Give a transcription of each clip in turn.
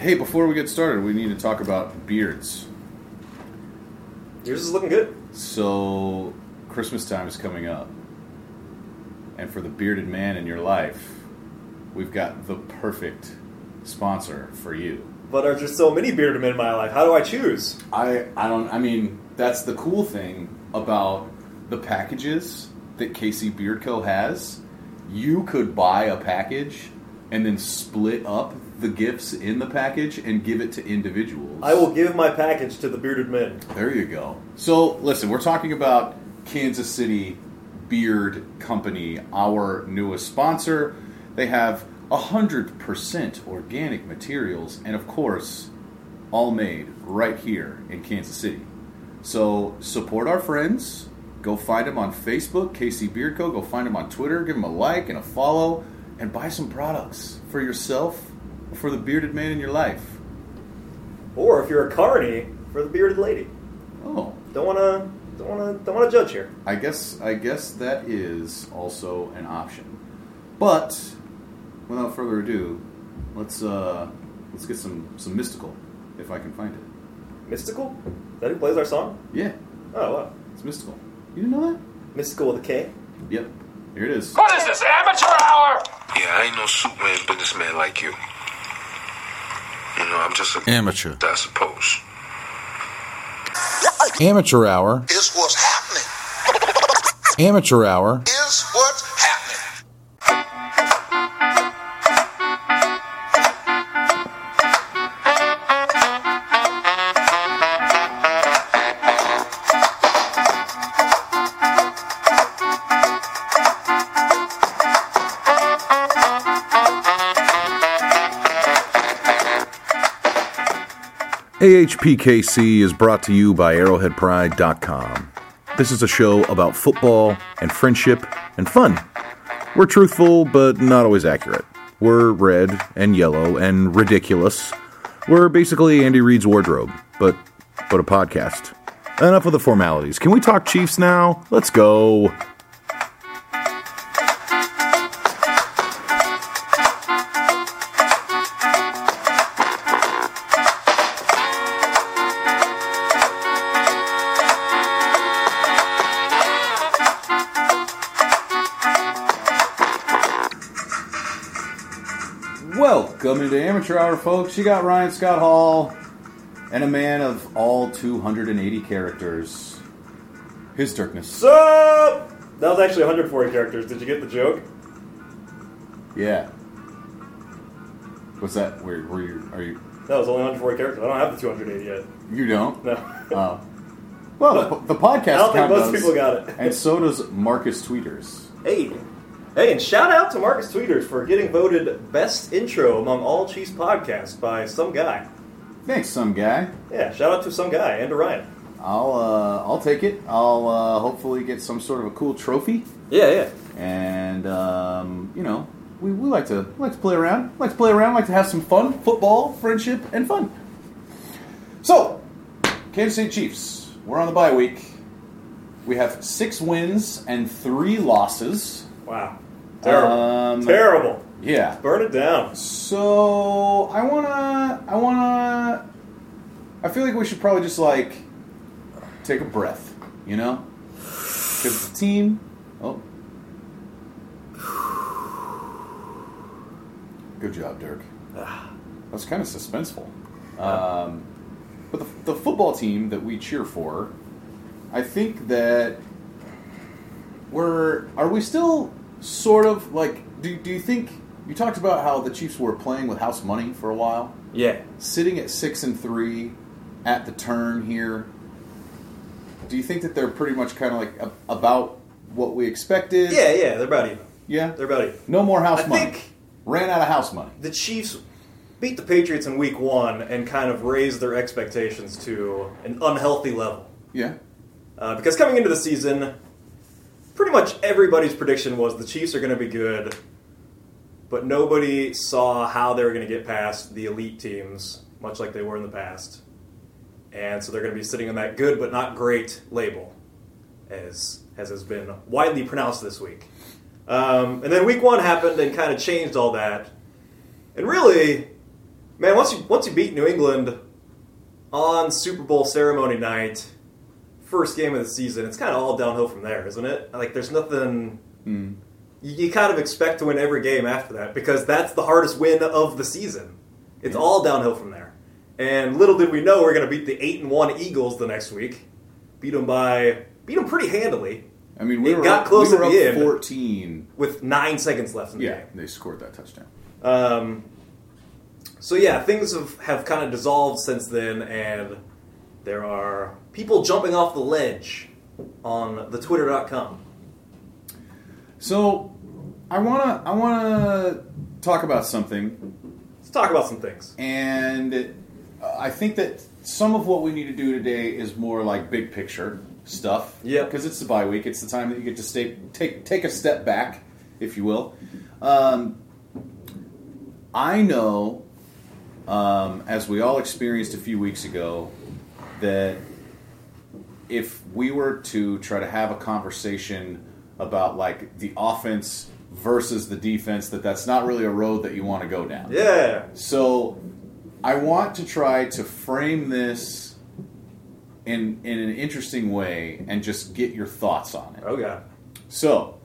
Hey, before we get started, we need to talk about beards. Yours is looking good. So, Christmas time is coming up. And for the bearded man in your life, we've got the perfect sponsor for you. But are there so many bearded men in my life? How do I choose? I I don't I mean, that's the cool thing about the packages that KC Beard Co has. You could buy a package and then split up the gifts in the package and give it to individuals. I will give my package to the bearded men. There you go. So, listen, we're talking about Kansas City Beard Company, our newest sponsor. They have 100% organic materials and, of course, all made right here in Kansas City. So, support our friends. Go find them on Facebook, KC Beard Co. Go find them on Twitter. Give them a like and a follow and buy some products for yourself or for the bearded man in your life. Or if you're a carny, for the bearded lady. Oh, Don't wanna don't wanna don't wanna judge here. I guess I guess that is also an option. But without further ado, let's uh let's get some some Mystikal if I can find it. Mystikal? Is that who plays our song? Yeah, Oh wow. it's Mystikal. You didn't know that? Mystikal with a K? Yep. Here it is. What is this, amateur hour? Yeah, I ain't no Superman businessman like you. You know, I'm just a Amateur. I suppose. Amateur hour. is what's happening. Amateur hour. Is what's happening. AHPKC is brought to you by ArrowheadPride.com. This is a show about football and friendship and fun. We're truthful, but not always accurate. We're red and yellow and ridiculous. We're basically Andy Reid's wardrobe, but but a podcast. Enough of the formalities. Can we talk Chiefs now? Let's go. Amateur Hour, folks. You got Ryan Scott Hall and a man of all 280 characters. His Dirkness. Sup? That was actually 140 characters. Did you get the joke? Yeah. What's that? Where, where you, are you? That was only 140 characters. I don't have the 280 yet. You don't? No. Oh. Well, the, the podcast I don't think most does, people got it. and so does Marcus Tweeters. Hey. And shout out to Marcus Tweeters for getting voted best intro among all Chiefs podcasts by some guy. Thanks, some guy. Yeah, shout out to some guy and to Ryan. I'll uh, I'll take it. I'll uh, hopefully get some sort of a cool trophy, Yeah, yeah. and um, you know, we, we like to like to play around, like to play around, like to have some fun, football, friendship, and fun. So, Kansas City Chiefs. We're on the bye week. We have six wins and three losses. Wow. Terrible. Um, Terrible. Yeah. Burn it down. So I wanna, I wanna, I feel like we should probably just like take a breath, you know, because the team. Oh, good job, Dirk. That's kind of suspenseful. Um, but the, the football team that we cheer for, I think that we're are we still sort of like do, do you think you talked about how the Chiefs were playing with house money for a while, Yeah. sitting at six and three at the turn here. Do you think that they're pretty much kind of like a, about what we expected? Yeah, yeah, they're about even. yeah. They're about even. No more house I money. think- Ran out of house money. The Chiefs beat the Patriots in week one and kind of raised their expectations to an unhealthy level. Yeah. Uh, because coming into the season, pretty much everybody's prediction was the Chiefs are going to be good, but nobody saw how they were going to get past the elite teams, much like they were in the past. And so they're going to be sitting on that good but not great label, as, as has been widely pronounced this week. Um, and then week one happened and kind of changed all that. And really, Man, once you once you beat New England on Super Bowl ceremony night, first game of the season, it's kind of all downhill from there, isn't it? Like, there's nothing. You, you kind of expect to win every game after that because that's the hardest win of the season. It's all downhill from there. And little did we know we are going to beat the eight and one Eagles the next week. Beat them by beat them pretty handily I mean, we It were got up, close we were at the. 14. with nine seconds left in the Yeah, game. they scored that touchdown. Um, so yeah, things have, have kind of dissolved since then, and there are people jumping off the ledge on the Twitter.com. So, I wanna I wanna talk about something, Let's talk about some things. and uh, I think that some of what we need to do today is more like big picture stuff. Yeah. because it's the bye week. It's the time that you get to stay take take a step back, if you will. Um, I know, um, as we all experienced a few weeks ago, that if we were to try to have a conversation about like the offense versus the defense, that that's not really a road that you want to go down. Yeah. So I want to try to frame this in in an interesting way and just get your thoughts on it. God. So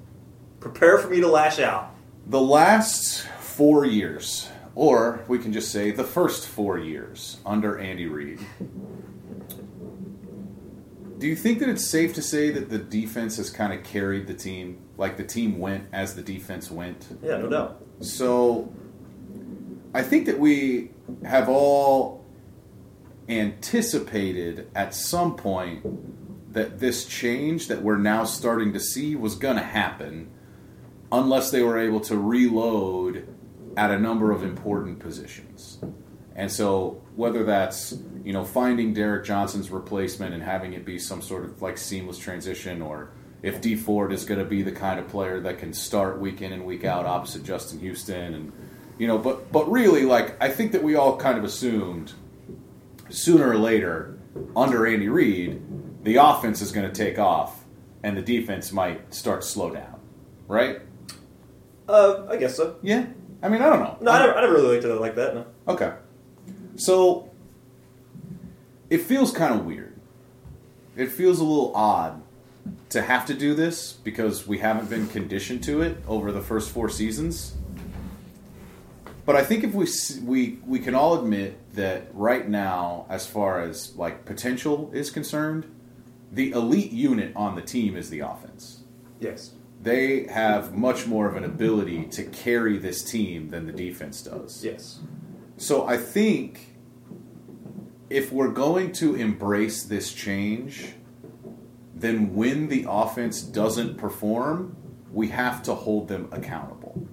Prepare for me to lash out. the last four years, or we can just say the first four years under Andy Reid. Do you think that it's safe to say that the defense has kind of carried the team? Like the team went as the defense went? Yeah, no doubt. So I think that we have all anticipated at some point that this change that we're now starting to see was going to happen unless they were able to reload at a number of important positions. And so whether that's, you know, finding Derrick Johnson's replacement and having it be some sort of like seamless transition or if Dee Ford is going to be the kind of player that can start week in and week out opposite Justin Houston and you know, but but really like I think that we all kind of assumed sooner or later under Andy Reid the offense is going to take off and the defense might start to slow down. Right? Uh, I guess so. Yeah. I mean, I don't know. No, I never, I never really looked at it like that. No. Okay. So it feels kind of weird. It feels a little odd to have to do this because we haven't been conditioned to it over the first four seasons. But I think if we we we can all admit that right now, as far as like potential is concerned, the elite unit on the team is the offense Yes. they have much more of an ability to carry this team than the defense does. Yes. So I think if we're going to embrace this change, then when the offense doesn't perform, we have to hold them accountable.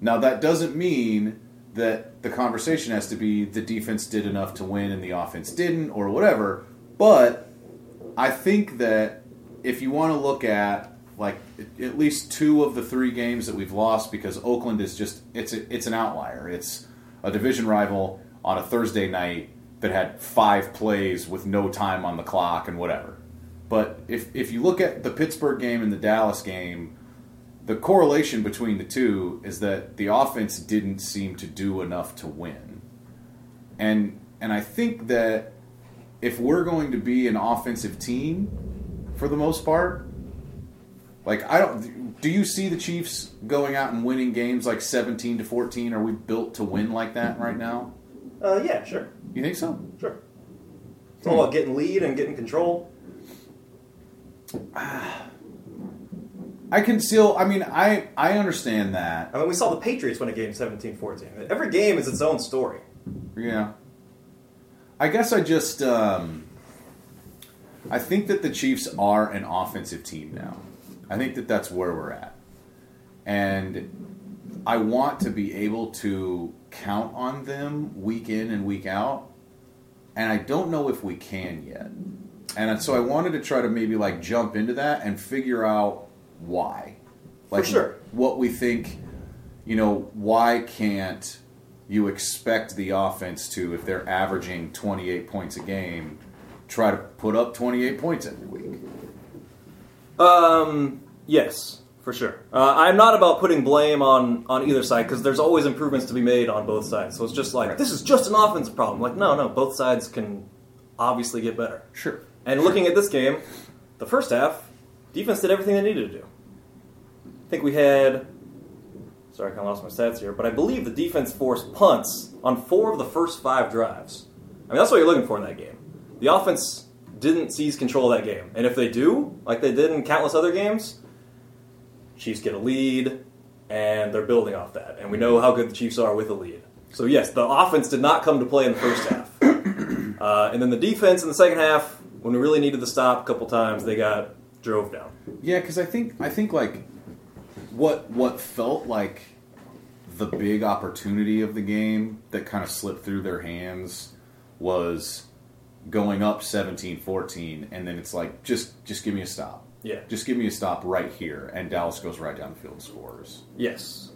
Now, that doesn't mean that the conversation has to be the defense did enough to win and the offense didn't or whatever, but I think that if you want to look at like at least two of the three games that we've lost because Oakland is just it's a, it's an outlier. It's a division rival on a Thursday night that had five plays with no time on the clock and whatever. But if if you look at the Pittsburgh game and the Dallas game, the correlation between the two is that the offense didn't seem to do enough to win. And and I think that if we're going to be an offensive team for the most part, like I don't do you see the Chiefs going out and winning games like 17 to 14? Are we built to win like that right now? Uh, yeah, sure. You think so? Sure. It's all about getting lead and getting control. I can still I mean I I understand that. I mean, we saw the Patriots win a game 17-14. Every game is its own story. Yeah. I guess I just um, I think that the Chiefs are an offensive team now. I think that that's where we're at. And I want to be able to count on them week in and week out. And I don't know if we can yet. And so I wanted to try to maybe like jump into that and figure out why. Like sure. what we think, you know, why can't you expect the offense to, if they're averaging 28 points a game, try to put up 28 points every week? Um, yes, for sure. Uh, I'm not about putting blame on on either side because there's always improvements to be made on both sides. So it's just like this is just an offense problem. Like no, no, both sides can obviously get better. Sure. And looking at this game, the first half, defense did everything they needed to do. I think we had. Sorry, I kind of lost my stats here, but I believe the defense forced punts on four of the first five drives. I mean, that's what you're looking for in that game. The offense didn't seize control of that game, and if they do, like they did in countless other games, Chiefs get a lead, and they're building off that. And we know how good the Chiefs are with a lead. So yes, the offense did not come to play in the first half. Uh, and then the defense in the second half, when we really needed to stop a couple times, they got drove down. Yeah, because I think I think like what what felt like the big opportunity of the game that kind of slipped through their hands was going up 17-14 and then it's like just just give me a stop. Yeah. Just give me a stop right here and Dallas goes right down the field and scores. Yes.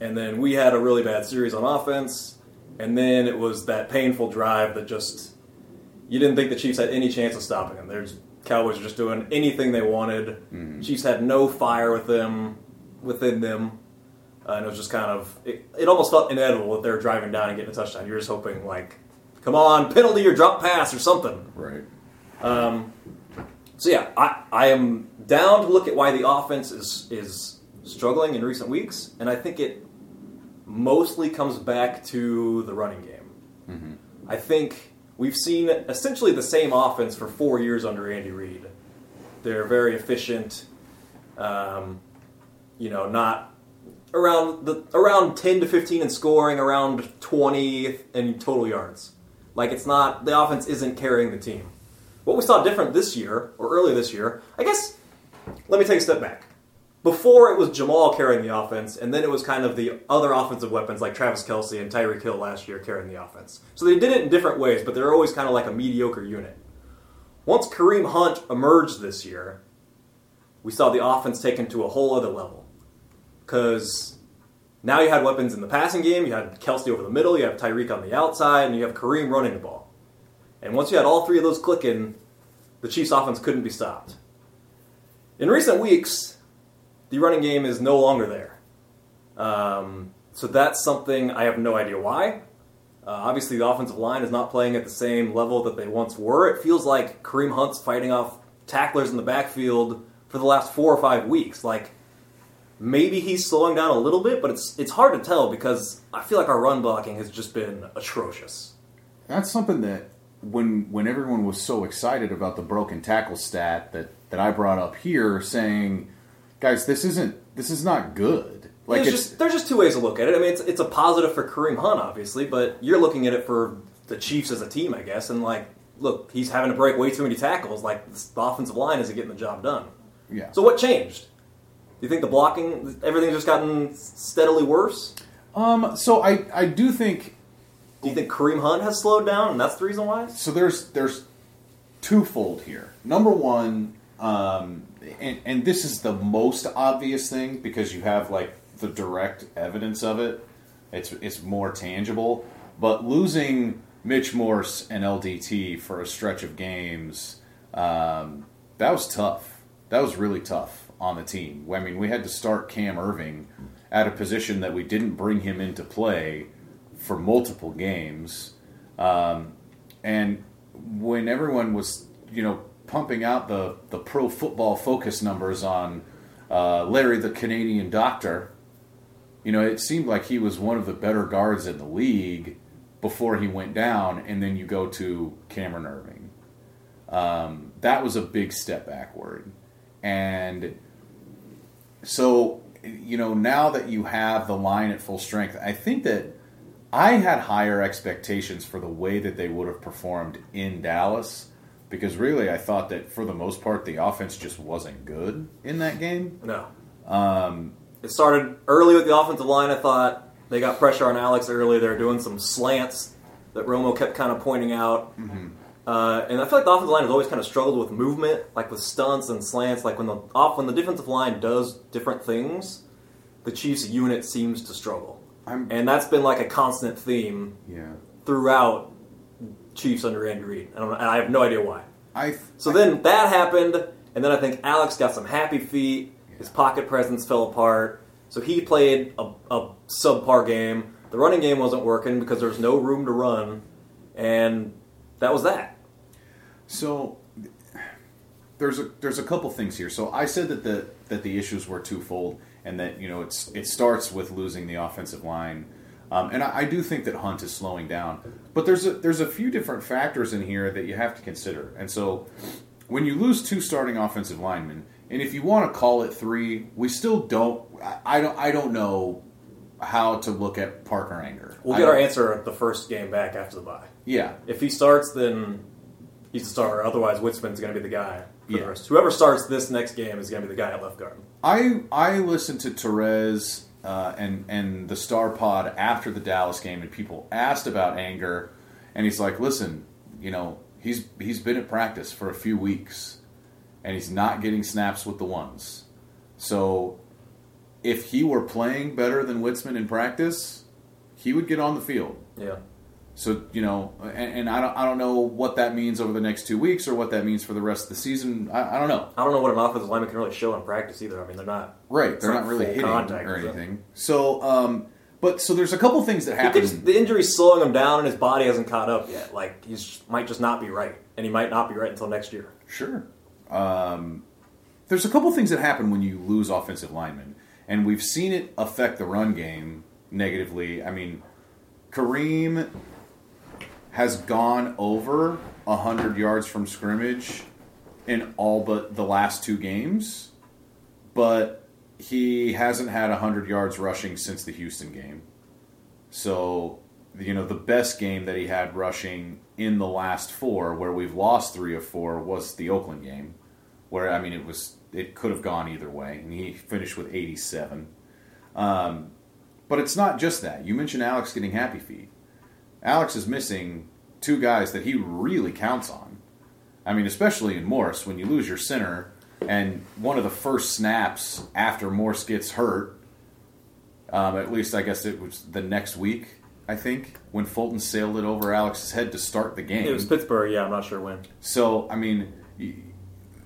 And then we had a really bad series on offense, and then it was that painful drive that just you didn't think the Chiefs had any chance of stopping them. There's Cowboys were just doing anything they wanted. Chiefs had no fire with them within them. Uh, and it was just kind of it, it almost felt inevitable that they were driving down and getting a touchdown. You're just hoping like, come on, penalty or drop pass or something. Right. So yeah, I, I am down to look at why the offense is is struggling in recent weeks, and I think it mostly comes back to the running game. I think we've seen essentially the same offense for four years under Andy Reid. They're very efficient, um, you know, not around the around ten to fifteen in scoring, around twenty in total yards. Like it's not the offense isn't carrying the team. What we saw different this year, or earlier this year, I guess, let me take a step back. Before it was Jamal carrying the offense, and then it was kind of the other offensive weapons like Travis Kelce and Tyreek Hill last year carrying the offense. So they did it in different ways, but they're always kind of like a mediocre unit. Once Kareem Hunt emerged this year, we saw the offense taken to a whole other level. Because now you had weapons in the passing game, you had Kelce over the middle, you have Tyreek on the outside, and you have Kareem running the ball. And once you had all three of those clicking, the Chiefs' offense couldn't be stopped. In recent weeks, the running game is no longer there. Um, so that's something I have no idea why. Uh, obviously, the offensive line is not playing at the same level that they once were. It feels like Kareem Hunt's fighting off tacklers in the backfield for the last four or five weeks. Like, maybe he's slowing down a little bit, but it's it's hard to tell because I feel like our run blocking has just been atrocious. That's something that when when everyone was so excited about the broken tackle stat that that I brought up here, saying, guys, this isn't this is not good. Like there's just there's just two ways to look at it. I mean, it's it's a positive for Kareem Hunt, obviously, but you're looking at it for the Chiefs as a team, I guess. And like, look, he's having to break way too many tackles. Like, the offensive line isn't getting the job done. yeah. So what changed? You think the blocking, everything's just gotten steadily worse? um, so I I do think Do you think Kareem Hunt has slowed down, and that's the reason why? so there's there's twofold here. Number one, um, and, and this is the most obvious thing because you have like the direct evidence of it. It's it's more tangible. But losing Mitch Morse and LDT for a stretch of games, um, that was tough. That was really tough on the team. I mean, we had to start Cam Erving at a position that we didn't bring him into play for multiple games. Um, and when everyone was, you know, pumping out the, the pro football focus numbers on uh, Larry the Canadian Doctor, you know, it seemed like he was one of the better guards in the league before he went down, and then you go to Cameron Erving. Um, that was a big step backward. And so, you know, now that you have the line at full strength, I think that I had higher expectations for the way that they would have performed in Dallas because really I thought that for the most part the offense just wasn't good in that game. No. Um, it started early with the offensive line. I thought they got pressure on Alex early. They were doing some slants that Romo kept kind of pointing out. Uh, and I feel like the offensive line has always kind of struggled with movement, like with stunts and slants. Like when the off when the defensive line does different things, the Chiefs unit seems to struggle, I'm- and that's been like a constant theme Yeah. throughout Chiefs under Andy Reid. I and I have no idea why. I So then that happened, and then I think Alex got some happy feet, His pocket presence fell apart. So he played a, a subpar game. The running game wasn't working because there was no room to run, and that was that. So there's a there's a couple things here. So I said that the that the issues were twofold, and that you know it's it starts with losing the offensive line, um, and I, I do think that Hunt is slowing down. But there's a there's a few different factors in here that you have to consider, and so when you lose two starting offensive linemen, and if you want to call it three, we still don't. I, I don't I don't know how to look at Parker Ehinger. We'll get our answer the first game back after the bye. Yeah, If he starts, then he's the starter. Otherwise, Witzmann's going to be the guy. For Yeah. the rest. Whoever starts this next game is going to be the guy at left guard. I I listened to Terez uh, and and the Star Pod after the Dallas game, and people asked about Ehinger, and he's like, "Listen, you know, he's he's been at practice for a few weeks, and he's not getting snaps with the ones. So, if he were playing better than Witzmann in practice, he would get on the field. Yeah. So you know, and, and I don't I don't know what that means over the next two weeks or what that means for the rest of the season. I, I don't know. I don't know what an offensive lineman can really show in practice either. I mean, they're not. Right, they're not not really hitting contact, or anything. So, um, but so there's a couple things that happen. the injury's slowing him down, and his body hasn't caught up yet. Like he might just not be right, and he might not be right until next year. Sure. Um, there's a couple things that happen when you lose offensive linemen, and we've seen it affect the run game negatively. I mean, Kareem has gone over hundred yards from scrimmage in all but the last two games, but he hasn't had hundred yards rushing since the Houston game. So, you know, the best game that he had rushing in the last four, where we've lost three of four, was the Oakland game, where I mean, it was it could have gone either way, and he finished with eighty-seven. Um, but it's not just that. You mentioned Alex getting happy feet. Alex is missing two guys that he really counts on. I mean, especially in Morse, when you lose your center, and one of the first snaps after Morse gets hurt, um, at least I guess it was the next week, I think, when Fulton sailed it over Alex's head to start the game. It was Pittsburgh. Yeah, I'm not sure when. So, I mean,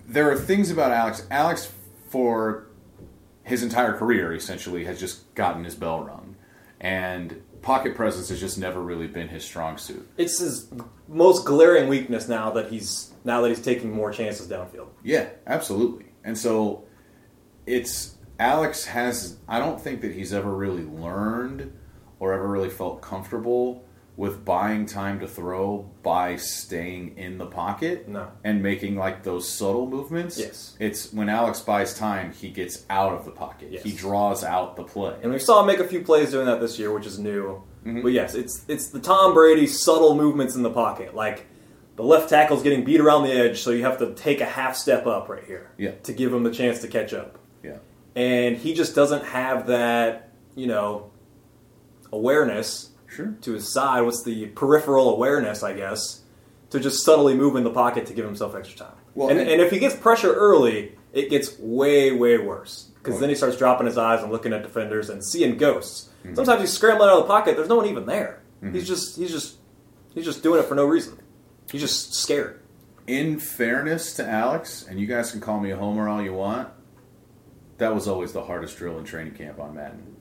there are things about Alex. Alex, for his entire career, essentially, has just gotten his bell rung. And pocket presence has just never really been his strong suit. It's his most glaring weakness now that he's now that he's taking more chances downfield. Yeah, absolutely. And so it's Alex has I don't think that he's ever really learned or ever really felt comfortable with buying time to throw by staying in the pocket No. and making like those subtle movements. Yes. It's when Alex buys time, he gets out of the pocket. Yes. He draws out the play. And we saw him make a few plays doing that this year, which is new. Mm-hmm. But yes, it's it's the Tom Brady subtle movements in the pocket. Like the left tackle's getting beat around the edge, so you have to take a half step up right here Yeah. to give him the chance to catch up. yeah. And he just doesn't have that, you know, awareness Sure. to his side. What's the peripheral awareness, I guess, to just subtly move in the pocket to give himself extra time. Well, and, and- and if he gets pressure early, it gets way, way worse. Because Well- then he starts dropping his eyes and looking at defenders and seeing ghosts. Mm-hmm. Sometimes he's scrambling out of the pocket. There's no one even there. He's just, he's just, he's just doing it for no reason. He's just scared. In fairness to Alex, and you guys can call me a homer all you want, that was always the hardest drill in training camp on Madden.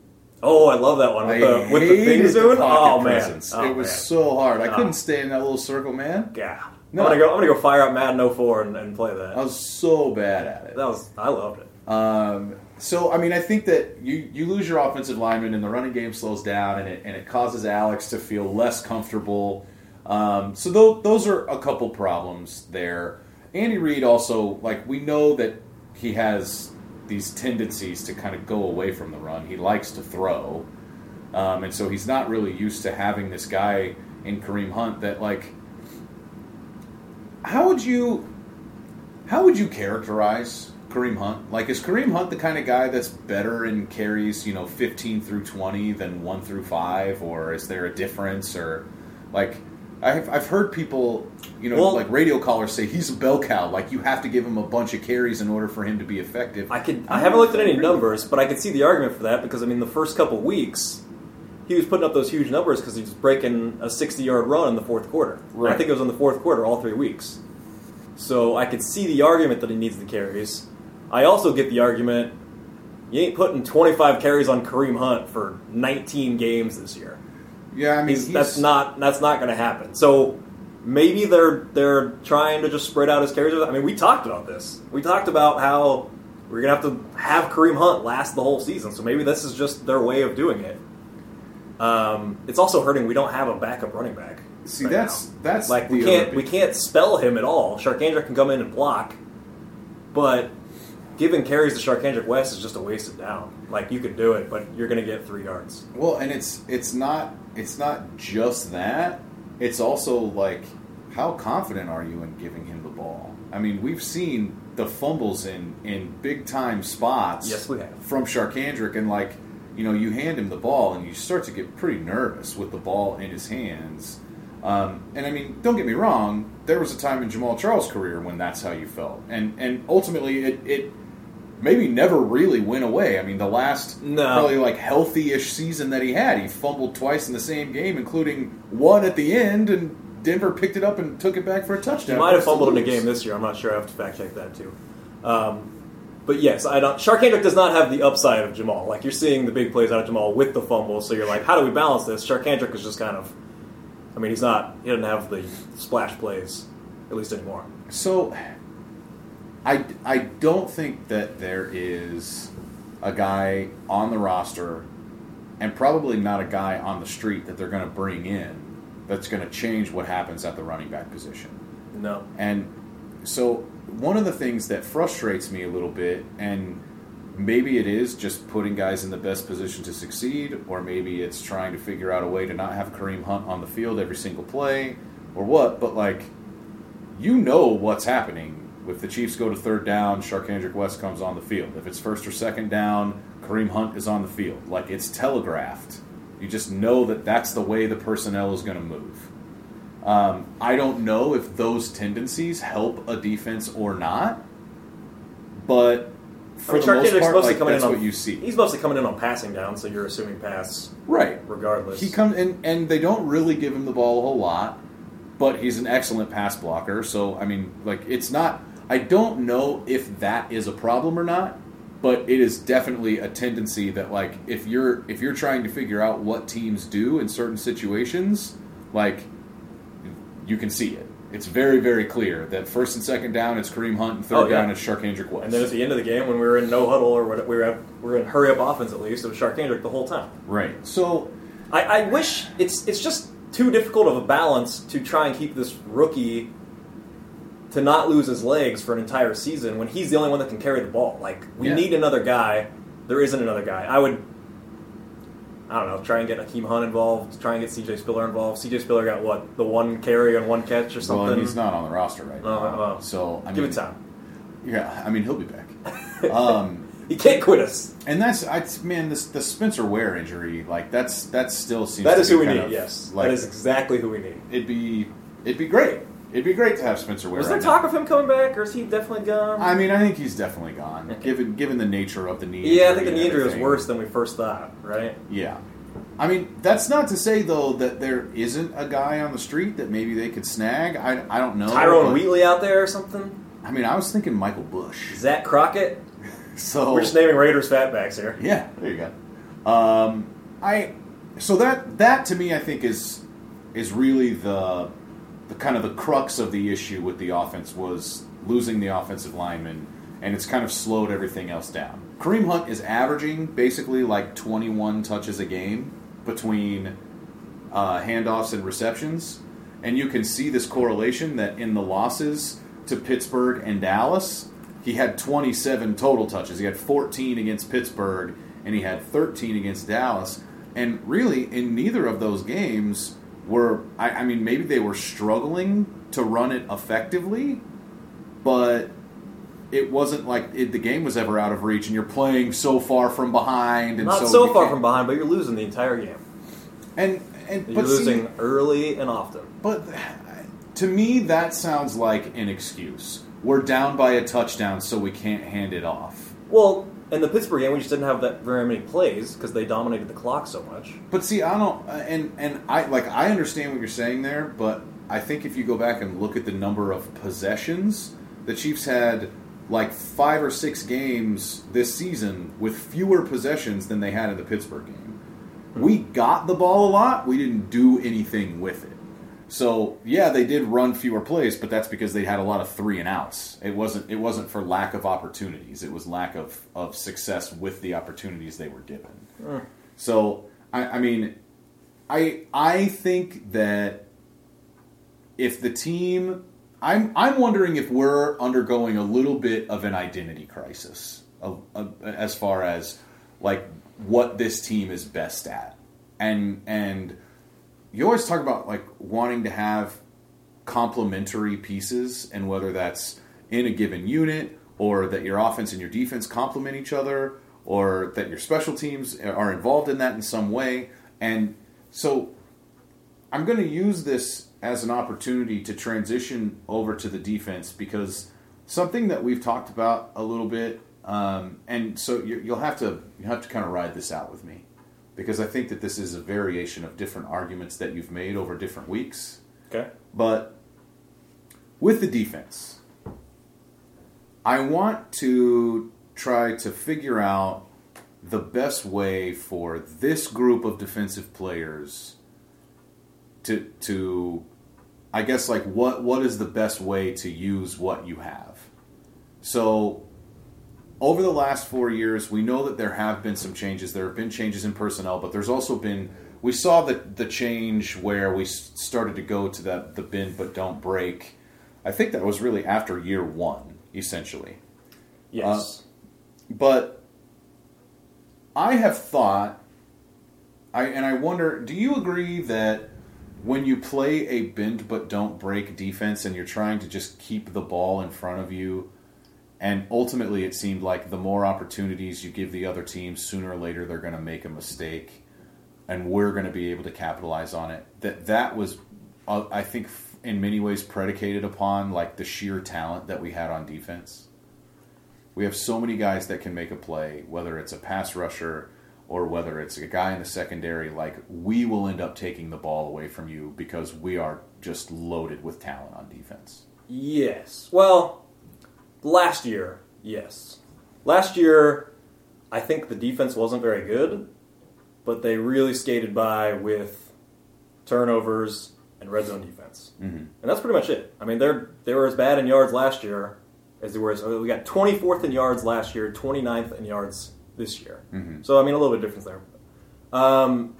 Oh, I love that one with, I the, with the hated things the doing. pocket Oh man, presence. Oh, it was man. so hard. I Oh. couldn't stay in that little circle, man. Yeah. No. I'm gonna go. I'm gonna go fire up Madden 04 and, and play that. I was so bad at it. that was. I loved it. Um, so I mean, I think that you you lose your offensive lineman, and the running game slows down, and it and it causes Alex to feel less comfortable. Um, so tho- those are a couple problems there. Andy Reid also like we know that he has these tendencies to kind of go away from the run. He likes to throw, um, and so he's not really used to having this guy in Kareem Hunt that like. How would you how would you characterize Kareem Hunt? Like, is Kareem Hunt the kind of guy that's better in carries, you know, 15 through 20 than 1 through 5? Or is there a difference? Or, like, I've, I've heard people, you know, Well- like radio callers say he's a bell cow. Like, you have to give him a bunch of carries in order for him to be effective. I could. I haven't looked at any numbers, but I could see the argument for that because I mean, the first couple weeks, he was putting up those huge numbers because he was breaking a 60-yard run in the fourth quarter. And I think it was in the fourth quarter all three weeks. So I could see the argument that he needs the carries. I also get the argument You ain't putting 25 carries on Kareem Hunt for 19 games this year. Yeah, I mean, He's, that's not that's not going to happen. So maybe they're they're trying to just spread out his carries. I mean, we talked about this. We talked about how we're going to have to have Kareem Hunt last the whole season. So maybe this is just their way of doing it. Um, it's also hurting. We don't have a backup running back. See, right that's now. that's like we can't we can't spell him at all. Charcandrick can come in and block, but giving carries to Charcandrick West is just a wasted down. Like you could do it, but you're going to get three yards. Well, and it's it's not it's not just that. It's also like how confident are you in giving him the ball? I mean, we've seen the fumbles in in big time spots. Yes, we have. from Charcandrick, and like you know, you hand him the ball, and you start to get pretty nervous with the ball in his hands. Um, and I mean, don't get me wrong. There was a time in Jamal Charles' career when that's how you felt, and and ultimately it, it maybe never really went away. I mean, the last No. probably like healthy-ish season that he had, he fumbled twice in the same game, including one at the end, and Denver picked it up and took it back for a touchdown. He might have for us to fumbled in a game this year. I'm not sure. I have to fact check that too. Um, but yes, I don't. Charcandrick does not have the upside of Jamal. Like you're seeing the big plays out of Jamal with the fumbles, so you're like, how do we balance this? Charcandrick is just kind of. I mean, he's not. He doesn't have the splash plays, at least anymore. So, I, I don't think that there is a guy on the roster, and probably not a guy on the street that they're going to bring in that's going to change what happens at the running back position. No. And so, one of the things that frustrates me a little bit, and maybe it is just putting guys in the best position to succeed, or maybe it's trying to figure out a way to not have Kareem Hunt on the field every single play, or what, but like, you know what's happening. If the Chiefs go to third down, Charcandrick West comes on the field. If it's first or second down, Kareem Hunt is on the field. Like, it's telegraphed. You just know that that's the way the personnel is going to move. Um, I don't know if those tendencies help a defense or not, but for I mean, the most part, mostly like, coming that's in on, what you see. He's mostly coming in on passing down, so you're assuming pass Right. regardless. He comes and and they don't really give him the ball a whole lot, but he's an excellent pass blocker. So I mean, like it's not. I don't know if that is a problem or not, but it is definitely a tendency that like if you're if you're trying to figure out what teams do in certain situations, like you can see it. It's very very clear that first and second down it's Kareem Hunt and third Oh, yeah. down it's Charcandrick West. and then at the end of the game, when we were in no huddle or what, we were at, we were in hurry up offense at least, it was Charcandrick the whole time. right. So I, I wish it's it's just too difficult of a balance to try and keep this rookie to not lose his legs for an entire season when he's the only one that can carry the ball. Like we Yeah. need another guy. There isn't another guy. I would. I don't know. Try and get Akeem Hunt involved. Try and get C.J. Spiller involved. C.J. Spiller got what the one carry and one catch or something. well, he's not on the roster right Oh, now. well. so I Give mean, it time. Yeah, I mean he'll be back. um, He can't quit us. and that's I, man, this the Spencer Ware injury, like that's that still seems That to be who we need. of, yes, like that is exactly who we need. it'd be it'd be great. It'd be great to have Spencer Ware. Was there right talk now. of him coming back, or is he definitely gone? I mean, I think he's definitely gone, Okay. given given the nature of the knee. yeah, I think the knee injury was worse than we first thought. Right? Yeah. I mean, that's not to say though that there isn't a guy on the street that maybe they could snag. I, I don't know. Tyrone but- Wheatley out there or something? I mean, I was thinking Michael Bush. Zach Crockett? So We're just naming Raiders fatbacks here. Yeah, there you go. Um, I so that that to me I think is is really the the kind of the crux of the issue with the offense was losing the offensive lineman, and it's kind of slowed everything else down. Kareem Hunt is averaging basically like 21 touches a game between uh, handoffs and receptions, and you can see this correlation that in the losses to Pittsburgh and Dallas, he had 27 total touches. He had 14 against Pittsburgh, and he had 13 against Dallas. And really, in neither of those games were I, I mean, maybe they were struggling to run it effectively, but it wasn't like it, the game was ever out of reach, and you're playing so far from behind, and Not so, so far from behind, but you're losing the entire game. And and You're but see- losing early and often. But to me, that sounds like an excuse. We're down by a touchdown, so we can't hand it off. Well, in the Pittsburgh game, we just didn't have that very many plays because they dominated the clock so much. But see, I don't, uh, and and I like I understand what you're saying there, but I think if you go back and look at the number of possessions, the Chiefs had like five or six games this season with fewer possessions than they had in the Pittsburgh game. We got the ball a lot. We didn't do anything with it. So yeah, they did run fewer plays, but that's because they had a lot of three and outs. It wasn't it wasn't for lack of opportunities. It was lack of, of success with the opportunities they were given. So I, I mean, I I think that if the team, I'm I'm wondering if we're undergoing a little bit of an identity crisis of, of, as far as like what this team is best at, and and you always talk about like wanting to have complementary pieces, and whether that's in a given unit or that your offense and your defense complement each other, or that your special teams are involved in that in some way, and so I'm going to use this as an opportunity to transition over to the defense because something that we've talked about a little bit, um, and so you, you'll have to you have to kind of ride this out with me because I think that this is a variation of different arguments that you've made over different weeks. Okay. But with the defense, I want to try to figure out the best way for this group of defensive players to to I guess like what what is the best way to use what you have. So over the last 4 years, we know that there have been some changes. There have been changes in personnel, but there's also been we saw the the change where we started to go to that the bend but don't break. I think that was really after year 1 essentially. Yes. Uh, but I have thought, I and I wonder, do you agree that when you play a bend but don't break defense and you're trying to just keep the ball in front of you, and ultimately it seemed like the more opportunities you give the other team, sooner or later they're going to make a mistake, and we're going to be able to capitalize on it. That that was, uh, I think, in many ways predicated upon like the sheer talent that we had on defense. We have so many guys that can make a play, whether it's a pass rusher or whether it's a guy in the secondary. Like, we will end up taking the ball away from you because we are just loaded with talent on defense. Yes. Well, last year, yes. Last year, I think the defense wasn't very good, but they really skated by with turnovers and red zone defense, mm-hmm. and that's pretty much it. I mean, they're they were as bad in yards last year as they were. We got 24th in yards last year, 29th in yards this year. So I mean, a little bit of difference there. Um,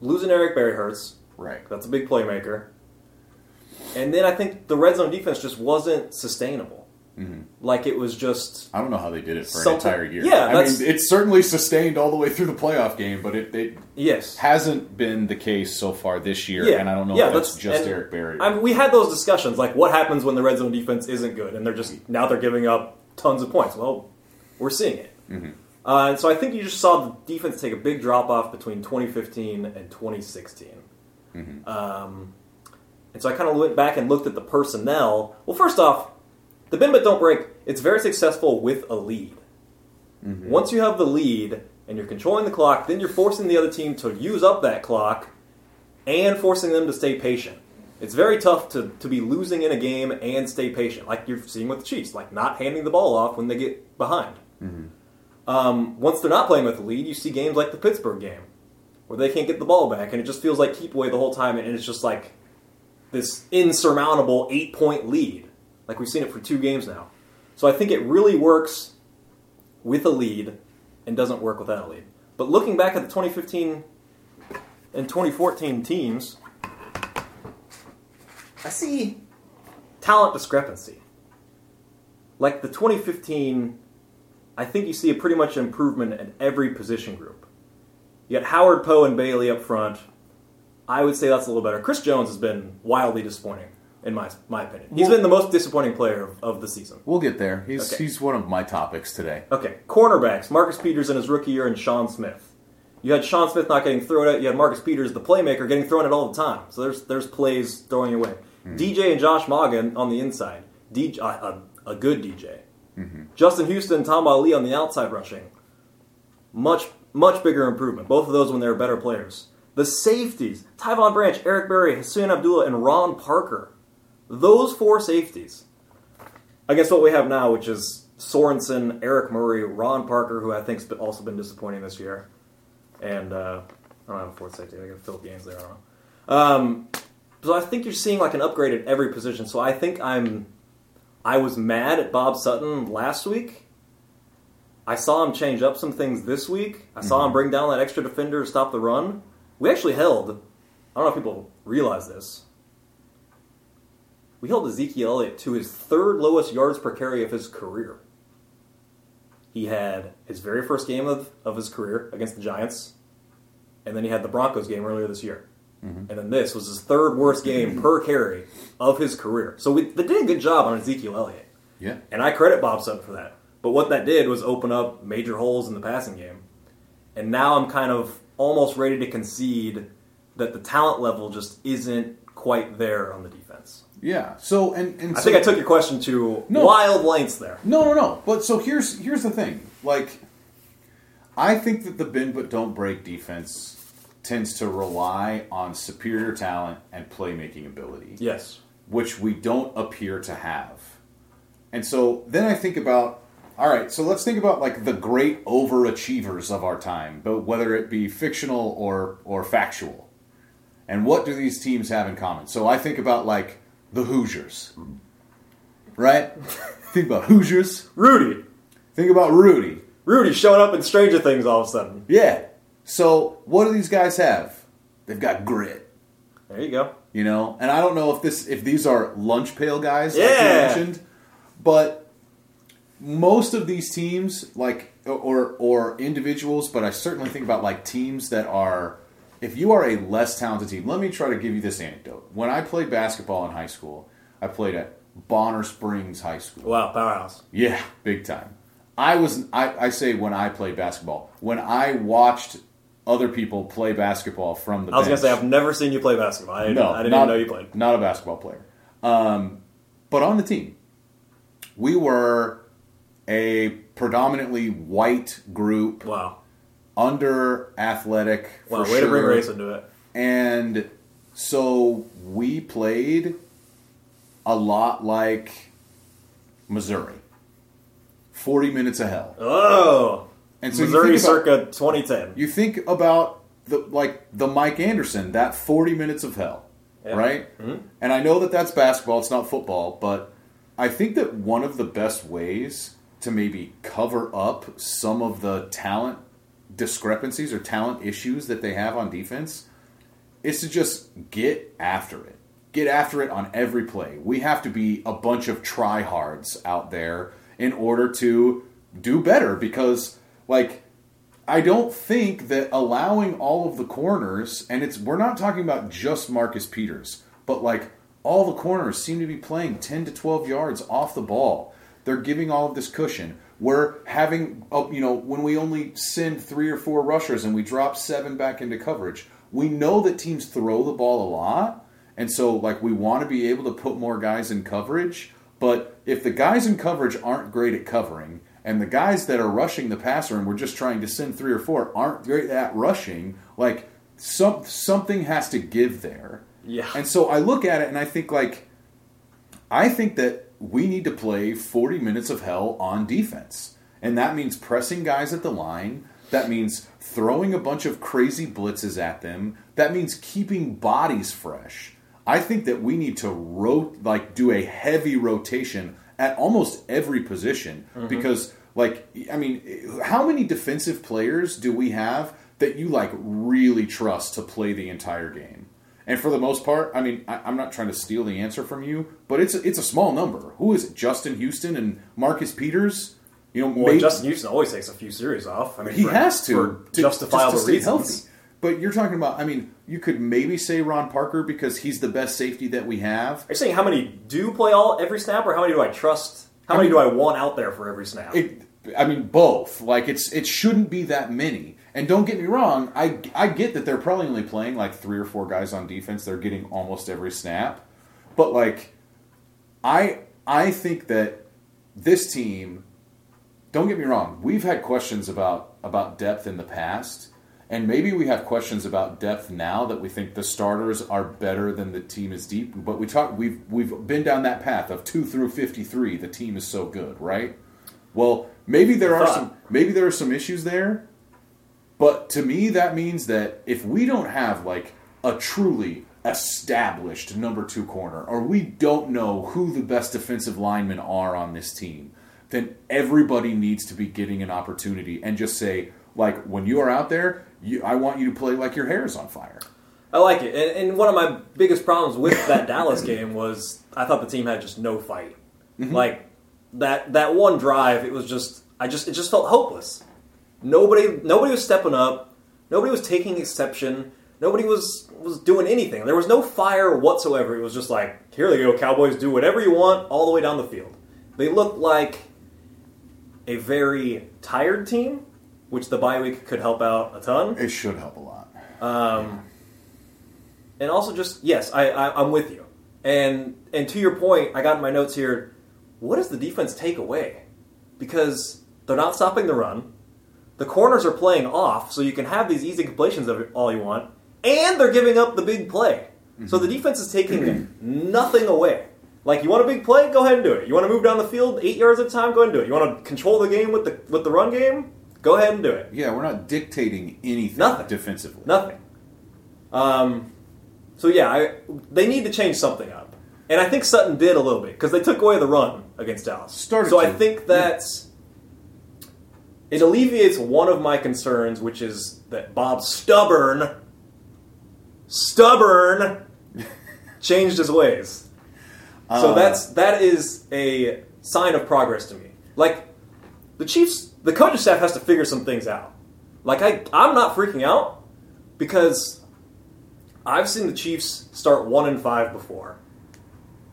losing Eric Berry hurts. Right. That's a big playmaker. And then I think the red zone defense just wasn't sustainable. Like it was just I don't know how they did it for Something- an entire year. Yeah, I mean, it's certainly sustained all the way through the playoff game, but it, it yes. hasn't been the case so far this year. Yeah, and I don't know yeah, if that's, that's- just Eric Berry. I mean, we had those discussions like what happens when the red zone defense isn't good, and they're just now they're giving up tons of points. Well, we're seeing it, uh, and so I think you just saw the defense take a big drop off between 2015 and 2016. Um, and so I kind of went back and looked at the personnel. Well, first off, the bend but don't break. It's very successful with a lead. Once you have the lead and you're controlling the clock, then you're forcing the other team to use up that clock and forcing them to stay patient. It's very tough to, to be losing in a game and stay patient, like you're seeing with the Chiefs, like not handing the ball off when they get behind. Um, once they're not playing with the lead, you see games like the Pittsburgh game, where they can't get the ball back, and it just feels like keep away the whole time, and it's just like this insurmountable eight point lead. Like we've seen it for two games now. So I think it really works with a lead and doesn't work without a lead. But looking back at the 2015 and 2014 teams, I see talent discrepancy. Like the 2015, I think you see a pretty much improvement in every position group. You got Howard, Poe, and Bailey up front. I would say that's a little better. Chris Jones has been wildly disappointing, in my my opinion. He's been the most disappointing player of, of the season. we'll get there. He's, Okay. he's one of my topics today. Okay, cornerbacks: Marcus Peters in his rookie year and Sean Smith. You had Sean Smith not getting thrown at. You had Marcus Peters, the playmaker, getting thrown at all the time. So there's there's plays throwing your way. DJ and Josh Mauga on the inside. DJ, uh, a, a good DJ. Justin Houston, Tamba Hali on the outside rushing. Much much bigger improvement. Both of those when they were better players. The safeties: Tyvon Branch, Eric Berry, Husain Abdullah, and Ron Parker. Those four safeties against what we have now, which is Sorensen, Eric Murray, Ron Parker, who I think's been- also been disappointing this year, and uh, I don't have a fourth safety. I got Philip Gaines there. I don't know. Um, so I think you're seeing like an upgrade at every position. So I think I'm. I was mad at Bob Sutton last week. I saw him change up some things this week. I saw him bring down that extra defender to stop the run. We actually held. I don't know if people realize this. We held Ezekiel Elliott to his third lowest yards per carry of his career. He had his very first game of, of his career against the Giants, and then he had the Broncos game earlier this year. Mm-hmm. And then this was his third worst game per carry of his career. So we, they did a good job on Ezekiel Elliott. Yeah. And I credit Bob Sutton for that. But what that did was open up major holes in the passing game. And now I'm kind of almost ready to concede that the talent level just isn't quite there on the defense. Yeah. So and and I so, think I took your question to No. wild lengths there. No, no, no. But so here's here's the thing. Like, I think that the bend but don't break defense tends to rely on superior talent and playmaking ability, Yes. which we don't appear to have. And so then I think about. All right, so let's think about like the great overachievers of our time, but whether it be fictional or or factual. And what do these teams have in common? So I think about like the Hoosiers. Right? think about Hoosiers. Rudy. Think about Rudy. Rudy showing up in Stranger Things all of a sudden. Yeah. So what do these guys have? They've got grit. There you go. You know, and I don't know if this if these are lunch pail guys like you Yeah. mentioned, but most of these teams, like or or individuals, but I certainly think about like teams that are. If you are a less talented team, let me try to give you this anecdote. When I played basketball in high school, I played at Bonner Springs High School. Wow, powerhouse. Yeah, big time. I was I, I say when I played basketball. When I watched other people play basketball from the I was gonna say I've never seen you play basketball. I didn't, no, I didn't not, even know you played. Not a basketball player. Um, but on the team, we were a predominantly white group, Wow. Under athletic. Wow, way to bring sure. race into it. And so we played a lot like Missouri. 40 minutes of hell. Oh. And so Missouri about- circa 2010. You think about the like the Mike Anderson, that 40 minutes of hell, Yeah. right? Mm-hmm. And I know that that's basketball, it's not football, but I think that one of the best ways to maybe cover up some of the talent discrepancies or talent issues that they have on defense is to just get after it. Get after it on every play. We have to be a bunch of tryhards out there in order to do better because like I don't think that allowing all of the corners and it's we're not talking about just Marcus Peters, but like all the corners seem to be playing 10 to 12 yards off the ball. They're giving all of this cushion. We're having, uh, you know, when we only send three or four rushers and we drop seven back into coverage, we know that teams throw the ball a lot. And so, like, we want to be able to put more guys in coverage. But if the guys in coverage aren't great at covering, and the guys that are rushing the passer and we're just trying to send three or four aren't great at rushing, like, some, something has to give there. Yeah. And so I look at it and I think, like, I think that we need to play 40 minutes of hell on defense. And that means pressing guys at the line. That means throwing a bunch of crazy blitzes at them. That means keeping bodies fresh. I think that we need to rot- like do a heavy rotation at almost every position mm-hmm. because like I mean how many defensive players do we have that you like really trust to play the entire game? And for the most part, I mean, I, I'm not trying to steal the answer from you, but it's a, it's a small number. Who is it? Justin Houston and Marcus Peters? You know, Well, maybe- Justin Houston always takes a few series off. I mean, he for- has to, to justifiable just to reasons. healthy. But you're talking about. I mean, you could maybe say Ron Parker because he's the best safety that we have. Are you saying how many do play all every snap, or how many do I trust? How I many mean- do I want out there for every snap? It, I mean, both. Like it's it shouldn't be that many. And don't get me wrong, I I get that they're probably only playing like three or four guys on defense. They're getting almost every snap, but like, I I think that this team. Don't get me wrong. We've had questions about about depth in the past, and maybe we have questions about depth now that we think the starters are better than the team is deep. But we talk we've we've been down that path of two through fifty three. The team is so good, right? Well, maybe there are some maybe there are some issues there, but to me that means that if we don't have like a truly established number two corner, or we don't know who the best defensive linemen are on this team, then everybody needs to be getting an opportunity and just say, like, when you are out there, you, I want you to play like your hair is on fire. I like it. And, and one of my biggest problems with that Dallas game was I thought the team had just no fight. Mm-hmm. Like that that one drive, it was just I just it just felt hopeless. Nobody nobody was stepping up. Nobody was taking exception. Nobody was was doing anything. There was no fire whatsoever. It was just like, here they go, Cowboys, do whatever you want all the way down the field. They looked like a very tired team, which the bye week could help out a ton. It should help a lot. Um, and also just yes, I, I I'm with you. And and to your point, I got in my notes here. What does the defense take away? Because they're not stopping the run. The corners are playing off, so you can have these easy completions of all you want, and they're giving up the big play. So the defense is taking nothing away. Like you want a big play, go ahead and do it. You want to move down the field eight yards at a time, go ahead and do it. You want to control the game with the with the run game, go ahead and do it. Yeah, we're not dictating anything Nothing. defensively. Nothing. Um, so yeah, I, they need to change something up, and I think Sutton did a little bit because they took away the run against Dallas. Started so I think that's it alleviates one of my concerns, which is that Bob stubborn, stubborn, changed his ways. So Uh, that's that is a sign of progress to me. Like the Chiefs, the coaching staff has to figure some things out. Like I, I'm not freaking out because I've seen the Chiefs start one and five before,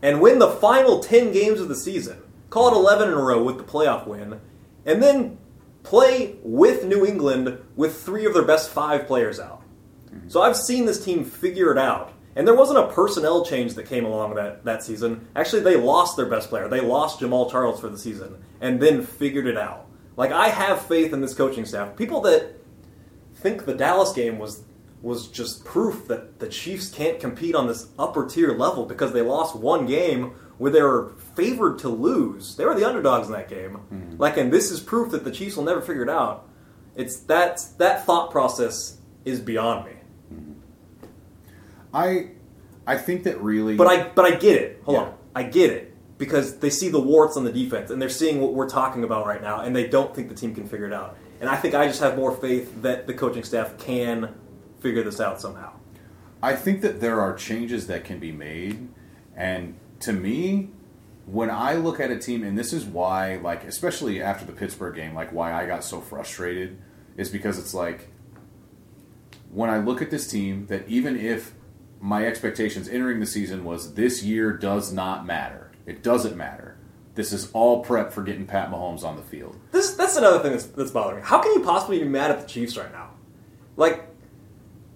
and win the final ten games of the season. Call it eleven in a row with the playoff win, and then play with New England with three of their best five players out. Mm-hmm. So I've seen this team figure it out. And there wasn't a personnel change that came along that, that season. Actually, they lost their best player. They lost Jamaal Charles for the season and then figured it out. Like, I have faith in this coaching staff. People that think the Dallas game was was just proof that the Chiefs can't compete on this upper tier level because they lost one game where they were favored to lose. They were the underdogs in that game. Hmm. Like, and this is proof that the Chiefs will never figure it out. It's that that thought process is beyond me. Hmm. I I think that really But I but I get it. Hold Yeah. on. I get it. Because they see the warts on the defense and they're seeing what we're talking about right now and they don't think the team can figure it out. And I think I just have more faith that the coaching staff can figure this out somehow. I think that there are changes that can be made, and to me, when I look at a team, and this is why, like, especially after the Pittsburgh game, like, why I got so frustrated is because it's like when I look at this team, that even if my expectations entering the season was this year does not matter, it doesn't matter. This is all prep for getting Pat Mahomes on the field. This that's another thing that's, that's bothering me. How can you possibly be mad at the Chiefs right now? Like,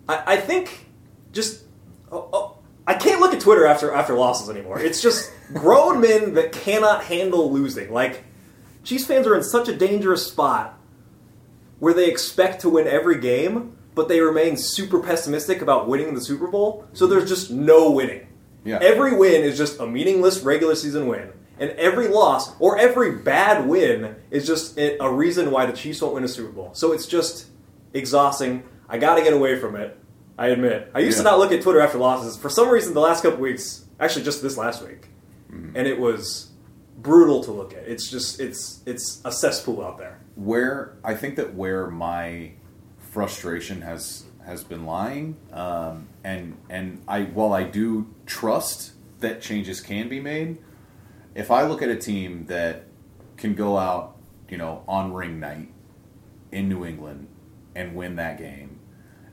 I, I think just oh, oh, I can't look at Twitter after after losses anymore. It's just grown men that cannot handle losing. Like, Chiefs fans are in such a dangerous spot where they expect to win every game, but they remain super pessimistic about winning the Super Bowl. So there's mm-hmm. just no winning. Yeah. Every win is just a meaningless regular season win. And every loss or every bad win is just a a reason why the Chiefs won't win a Super Bowl. So it's just exhausting. I got to get away from it. I admit. I used to not look at Twitter after losses. For some reason, the last couple weeks, actually just this last week, and it was brutal to look at. It's just it's it's a cesspool out there. where I think that where my frustration has has been lying, um, and and I while I do trust that changes can be made, if I look at a team that can go out, you know, on ring night in New England and win that game,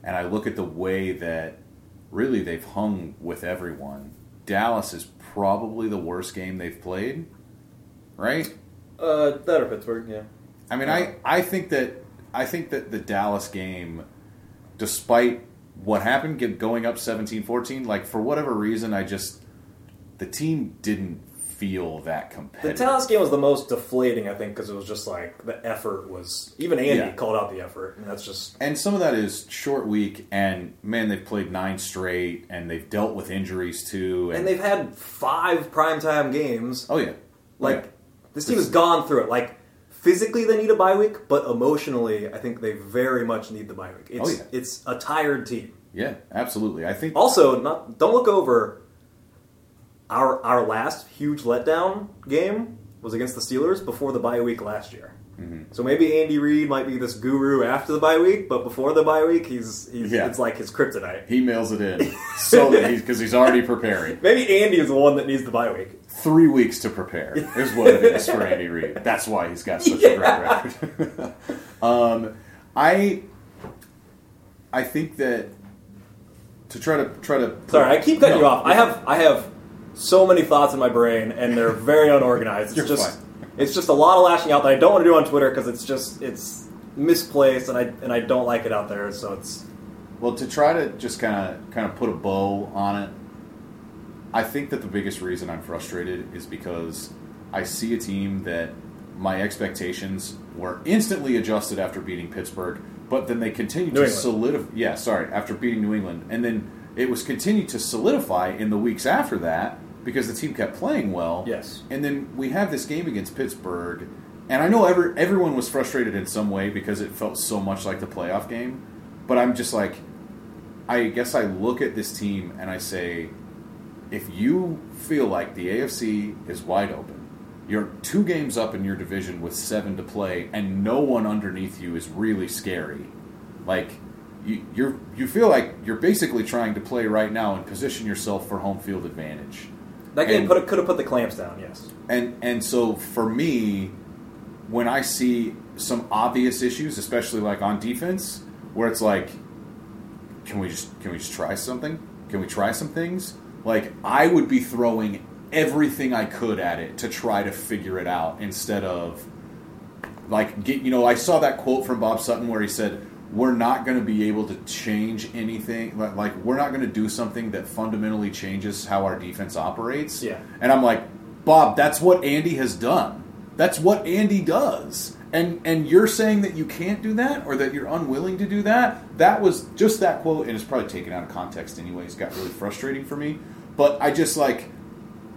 and I look at the way that really they've hung with everyone, Dallas is probably the worst game they've played, right? Uh, that or Pittsburgh, yeah. I mean, I, I think that I think that the Dallas game, despite what happened, going up 17-14, like for whatever reason, I just the team didn't feel that competitive. The. Dallas game was the most deflating, I think, because it was just like the effort was. Even Andy Yeah. called out the effort, and that's just and some of that is short week, and man, they've played nine straight, and they've dealt with injuries too, and they've had five primetime games. oh yeah, Like Yeah. this team has gone through it. Like physically they need a bye week, but emotionally, I think they very much need the bye week. Oh, it's Oh, yeah. it's a tired team. Yeah, absolutely. I think Also, not don't look over. Our our last huge letdown game was against the Steelers before the bye week last year. Mm-hmm. So maybe Andy Reid might be this guru after the bye week, but before the bye week, he's, he's Yeah. it's like his kryptonite. he mails it in so that he's because he's already preparing. Maybe Andy is the one that needs the bye week. Three weeks to prepare is what it is for Andy Reid. That's why he's got such a great record. um, I I think that to try to try to Sorry, I keep cutting No, you off. I have I have so many thoughts in my brain, and they're very unorganized. It's just fine. it's just a lot of lashing out that I don't want to do on Twitter because it's just it's misplaced, and I and I don't like it out there. So it's Well, to try to just kind of kind of put a bow on it, I think that the biggest reason I'm frustrated is because I see a team that my expectations were instantly adjusted after beating Pittsburgh, but then they continued New to solidify. Yeah, sorry, after beating New England, and then it was continued to solidify in the weeks after that because the team kept playing well. Yes. and then we have this game against Pittsburgh, and I know every, everyone was frustrated in some way because it felt so much like the playoff game, but I'm just like, I guess I look at this team and I say, if you feel like the AFC is wide open, you're two games up in your division with seven to play, and no one underneath you is really scary. Like you, you're you feel like you're basically trying to play right now and position yourself for home field advantage. That game And- put could have put the clamps down. Yes, And and so for me, when I see some obvious issues, especially like on defense, where it's like, can we just can we just try something? Can we try some things? Like I would be throwing everything I could at it to try to figure it out instead of like get you know I saw that quote from Bob Sutton where he said we're not going to be able to change anything like, we're not going to do something that fundamentally changes how our defense operates. Yeah. and I'm like Bob that's what Andy has done. That's what Andy does. And and you're saying that you can't do that or that you're unwilling to do that? That was just that quote and it's probably taken out of context anyways got really frustrating for me. But I just like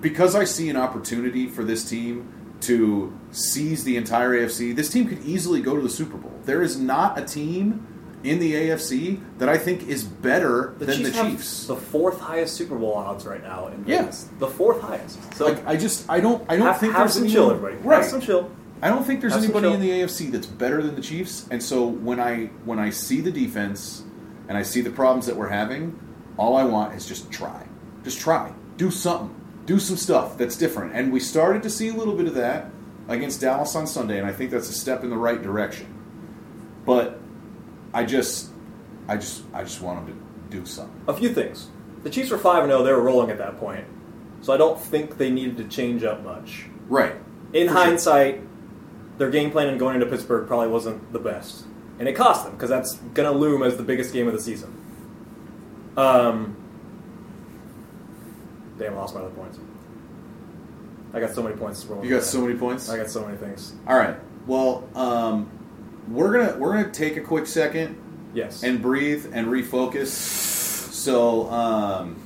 because I see an opportunity for this team to seize the entire AFC, this team could easily go to the Super Bowl. There is not a team in the AFC that I think is better the than Chiefs the Chiefs. the fourth highest Super Bowl odds right now in Yeah. Vegas. The fourth highest. So like I just I don't I don't have, think have there's some anyone- chill, everybody. Right. Have some chill. I don't think there's Have anybody in the AFC that's better than the Chiefs. And so when I when I see the defense and I see the problems that we're having, all I want is just try. Just try. Do something. Do some stuff that's different. And we started to see a little bit of that against Dallas on Sunday, and I think that's a step in the right direction. But I just I just I just want them to do something. A few things. The Chiefs were five and zero. They were rolling at that point, so I don't think they needed to change up much. Right. In For sure. hindsight, their game plan and going into Pittsburgh probably wasn't the best, and it cost them because that's going to loom as the biggest game of the season. Um, damn, I lost my other points. I got so many points. You got so many points? I got so many things. All right. Well, um, we're gonna we're gonna take a quick second Yes. and breathe and refocus. So um,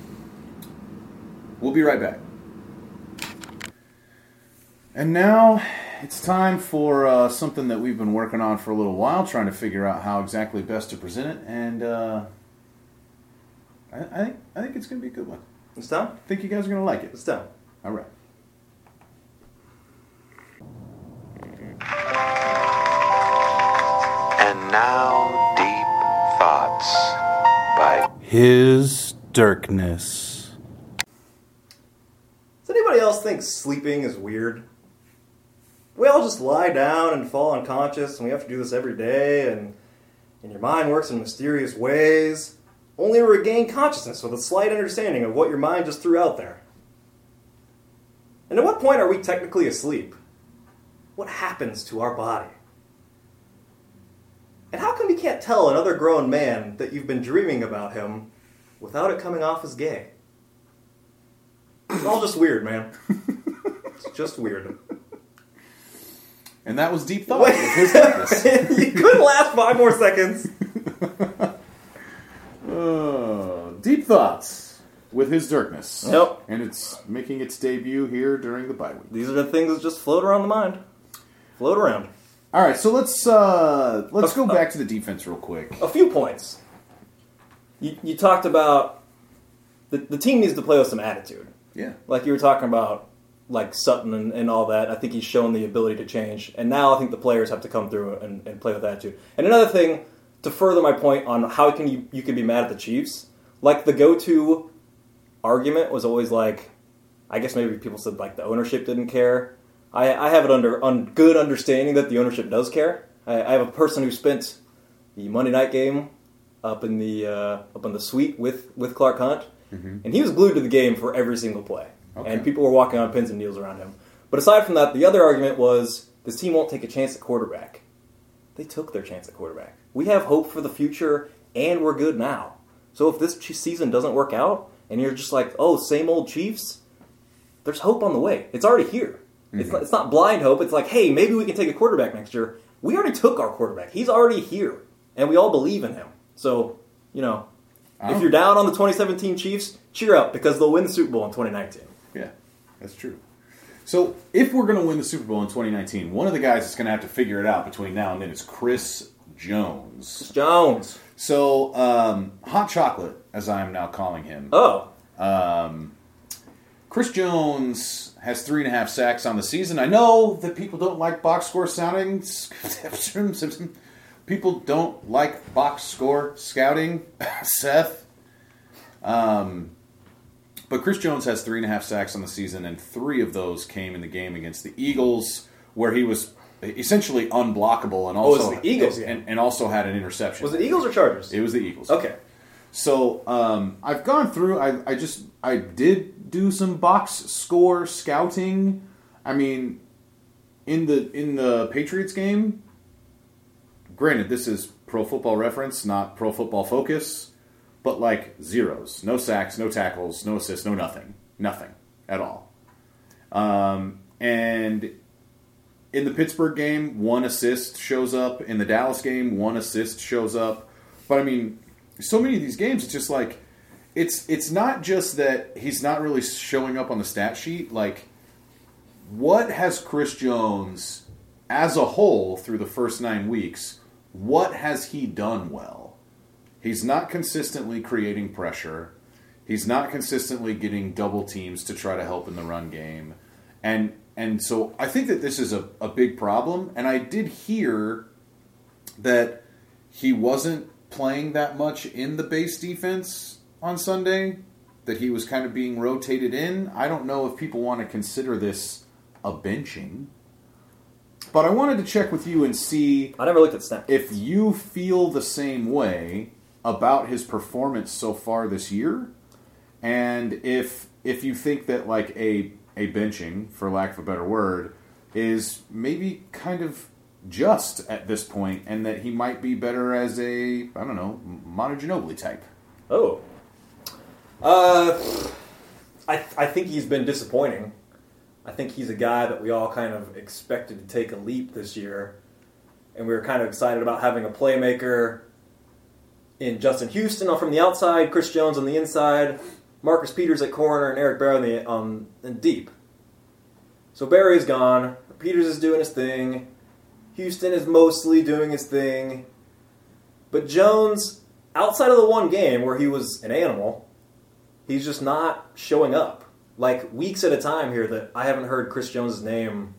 we'll be right back. And now it's time for uh, something that we've been working on for a little while, trying to figure out how exactly best to present it, and uh, I, I think I think it's going to be a good one. It's down. I think you guys are going to like it. It's down. All right. And now, Deep Thoughts by His Darkness. Does anybody else think sleeping is weird? We all just lie down and fall unconscious, and we have to do this every day, and, and your mind works in mysterious ways, only to regain consciousness with a slight understanding of what your mind just threw out there. And at what point are we technically asleep? What happens to our body? And how come you can't tell another grown man that you've been dreaming about him without it coming off as gay? It's all just weird, man. It's just weird. And that was deep thought. you couldn't last five more seconds. Uh, deep thoughts with his darkness. Yep. And it's making its debut here during the bye week. These are the things that just float around the mind. Float around. All right, so let's uh, let's go back to the defense real quick. A few points. You, you talked about the, the team needs to play with some attitude. Yeah. Like you were talking about, like Sutton and, and all that. I think he's shown the ability to change, and now I think the players have to come through and, and play with attitude. And another thing to further my point on how can you you can be mad at the Chiefs, like the go to argument was always like, I guess maybe people said like the ownership didn't care. I, I have it under un, good understanding that the ownership does care. I, I have a person who spent the Monday night game up in the uh, up in the suite with with Clark Hunt, and he was glued to the game for every single play. Okay. And people were walking on pins and needles around him. But aside from that, the other argument was this team won't take a chance at quarterback. They took their chance at quarterback. We have hope for the future, and we're good now. So if this season doesn't work out, and you're just like, oh, same old Chiefs, there's hope on the way. It's already here. It's, mm-hmm. not, it's not blind hope. It's like, hey, maybe we can take a quarterback next year. We already took our quarterback. He's already here, and we all believe in him. So, you know, if you're down on the 2017 Chiefs, cheer up because they'll win the Super Bowl in 2019. Yeah, that's true. So if we're going to win the Super Bowl in 2019, one of the guys that's going to have to figure it out between now and then is Chris Jones. Jones. So um, hot chocolate, as I am now calling him. Oh, Um, Chris Jones has three and a half sacks on the season. I know that people don't like box score sounding. People don't like box score scouting, Seth. Um, but Chris Jones has three and a half sacks on the season, and three of those came in the game against the Eagles, where he was essentially unblockable, and Oh, also the Eagles game. and, and also had an interception. was it Eagles or Chargers? It was the Eagles. Okay. So um, I've gone through. I, I just I did do some box score scouting. I mean, in the in the Patriots game. Granted, this is Pro Football Reference, not Pro Football Focus, but like zeros, no sacks, no tackles, no assists, no nothing, nothing at all. Um, and in the Pittsburgh game, one assist shows up. In the Dallas game, one assist shows up. But I mean, so many of these games, it's just like it's it's not just that he's not really showing up on the stat sheet. Like, what has Chris Jones as a whole through the first nine weeks? What has he done well? He's not consistently creating pressure. He's not consistently getting double teams to try to help in the run game. And and so I think that this is a, a big problem. And I did hear that he wasn't playing that much in the base defense on Sunday, that he was kind of being rotated in. I don't know if people want to consider this a benching. But I wanted to check with you and see I never looked at snaps. if you feel the same way about his performance so far this year, and if if you think that like a a benching, for lack of a better word, is maybe kind of just at this point, and that he might be better as a I don't know Manu Ginobili type. Oh. Uh, I I think he's been disappointing. I think he's a guy that we all kind of expected to take a leap this year, and we were kind of excited about having a playmaker in Justin Houston from the outside, Chris Jones on the inside, Marcus Peters at corner, and Eric Berry in the um in deep. So Berry is gone. Peters is doing his thing. Houston is mostly doing his thing. But Jones, outside of the one game where he was an animal, he's just not showing up. Like weeks at a time here that I haven't heard Chris Jones' name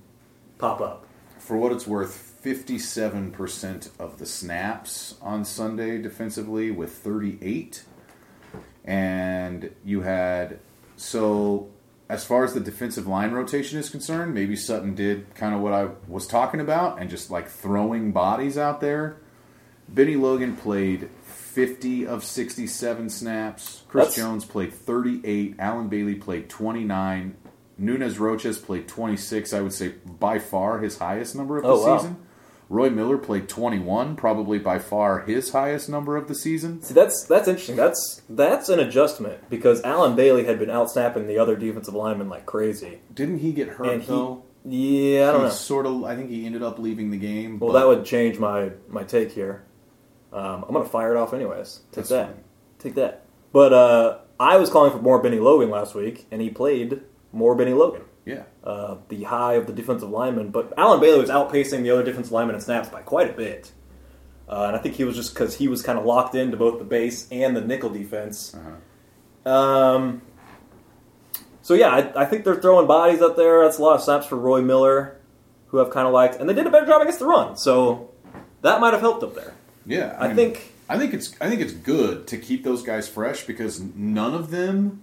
pop up. For what it's worth, fifty-seven percent of the snaps on Sunday defensively with thirty-eight, and you had so as far as the defensive line rotation is concerned, maybe Sutton did kind of what I was talking about and just like throwing bodies out there. Bennie Logan played 50 of 67 snaps. Chris That's- Jones played 38. Allen Bailey played 29. Nunez Roches played 26. I would say by far his highest number of the Oh, wow. season. Roy Miller played 21, probably by far his highest number of the season. See, that's that's interesting. That's that's an adjustment because Allen Bailey had been outsnapping the other defensive linemen like crazy, Didn't he get hurt and he, though? yeah, I don't He know. Sort of. I think he ended up leaving the game. Well, but- that would change my my take here. Um, I'm gonna fire it off anyways. Take that. Take that. But uh, I was calling for more Bennie Logan last week, and he played more Bennie Logan. Yeah. uh, the high of the defensive lineman. But Allen Bailey was outpacing the other defensive lineman in snaps by quite a bit. Uh, and I think he was just because he was kind of locked into both the base and the nickel defense. Um, so yeah, I, I think they're throwing bodies up there. That's a lot of snaps for Roy Miller, who I've kind of liked, and they did a better job against the run. So that might have helped up there. Yeah. I mean, think- I think it's I think it's good to keep those guys fresh because none of them